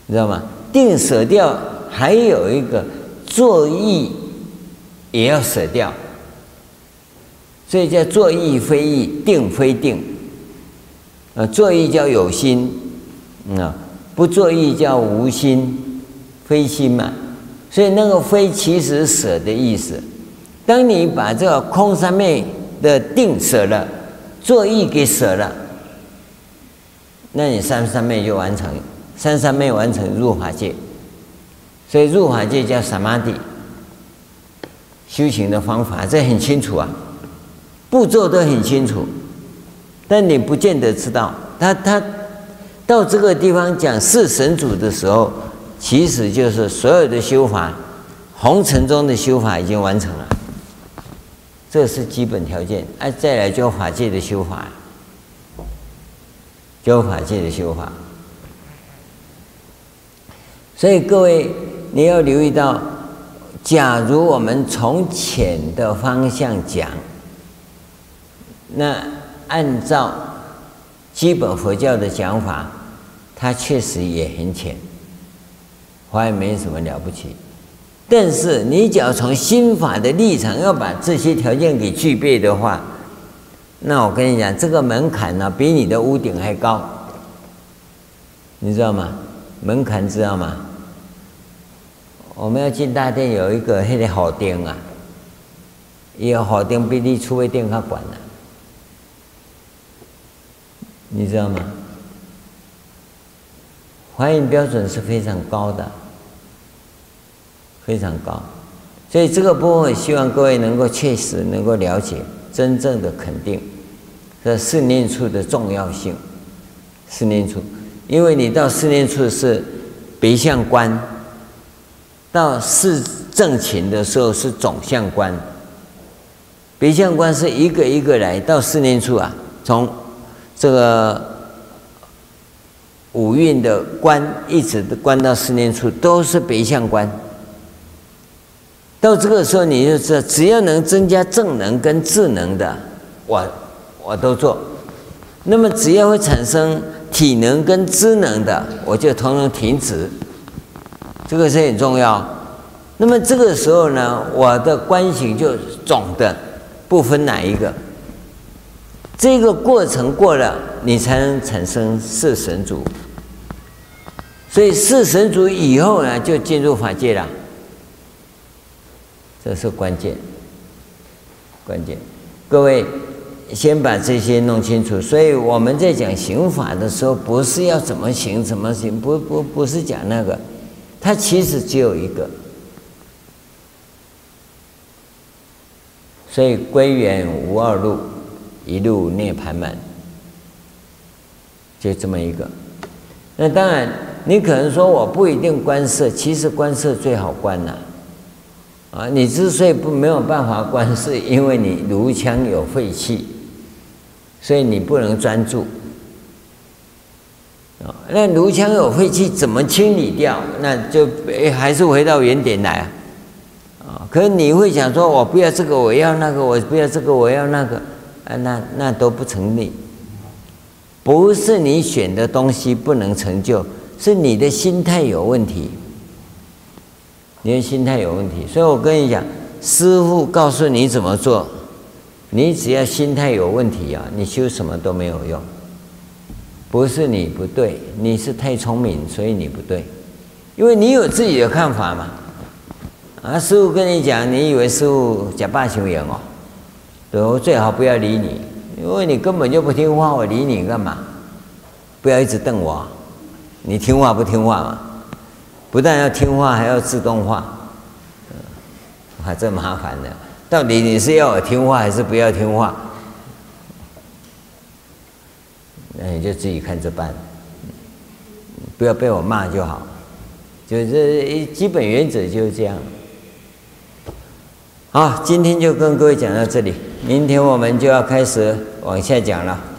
你知道吗？定舍掉，还有一个作意也要舍掉，所以叫作意非意，定非定。呃，作意叫有心，啊，不作意叫无心，非心嘛。所以那个非其实舍的意思。当你把这个空三昧的定舍了，作意给舍了，那你三三昧就完成，三三昧完成入法界。所以入法界叫萨玛地，修行的方法这很清楚啊，步骤都很清楚。但你不见得知道，他他到这个地方讲四神主的时候，其实就是所有的修法，红尘中的修法已经完成了，这是基本条件。哎，再来教法界的修法，教法界的修法。所以各位你要留意到，假如我们从浅的方向讲，那。按照基本佛教的讲法，它确实也很浅，还没什么了不起。但是你只要从心法的立场要把这些条件给具备的话，那我跟你讲，这个门槛呢，比你的屋顶还高，你知道吗？门槛知道吗？我们要进大殿有一个那个好灯啊，也有好灯比你出位电卡管了。你知道吗？怀孕标准是非常高的，非常高，所以这个部分希望各位能够确实能够了解，真正的肯定这四念处的重要性。四念处，因为你到四念处是别相观，到四正勤的时候是总相观。别相观是一个一个来到四念处啊，从。这个五蕴的观，一直观到四念处，都是别相观。到这个时候，你就知道，只要能增加正能跟智能的，我我都做。那么，只要会产生体能跟知能的，我就统统停止。这个是很重要。那么这个时候呢，我的观行就总的，不分哪一个。这个过程过了，你才能产生四神组。所以四神组以后呢，就进入法界了。这是关键，关键。各位先把这些弄清楚。所以我们在讲行法的时候，不是要怎么行怎么行，不不不是讲那个，它其实只有一个。所以归元无二路。一路涅槃门，就这么一个。那当然，你可能说我不一定观色，其实观色最好观呐。啊，你之所以不没有办法观，是因为你颅腔有废气，所以你不能专注。啊，那颅腔有废气怎么清理掉？那就还是回到原点来啊。啊，可是你会想说，我不要这个，我要那个，我不要这个，我要那个。啊，那那都不成立，不是你选的东西不能成就，是你的心态有问题。你的心态有问题，所以我跟你讲，师父告诉你怎么做，你只要心态有问题啊，你修什么都没有用。不是你不对，你是太聪明，所以你不对，因为你有自己的看法嘛。啊，师父跟你讲，你以为师父假扮修行哦？对，我最好不要理你，因为你根本就不听话，我理你干嘛？不要一直瞪我，你听话不听话嘛？不但要听话，还要自动化，还真麻烦的。到底你是要我听话，还是不要听话？那你就自己看着办，不要被我骂就好。就是基本原则就是这样。好，今天就跟各位讲到这里，明天我们就要开始往下讲了。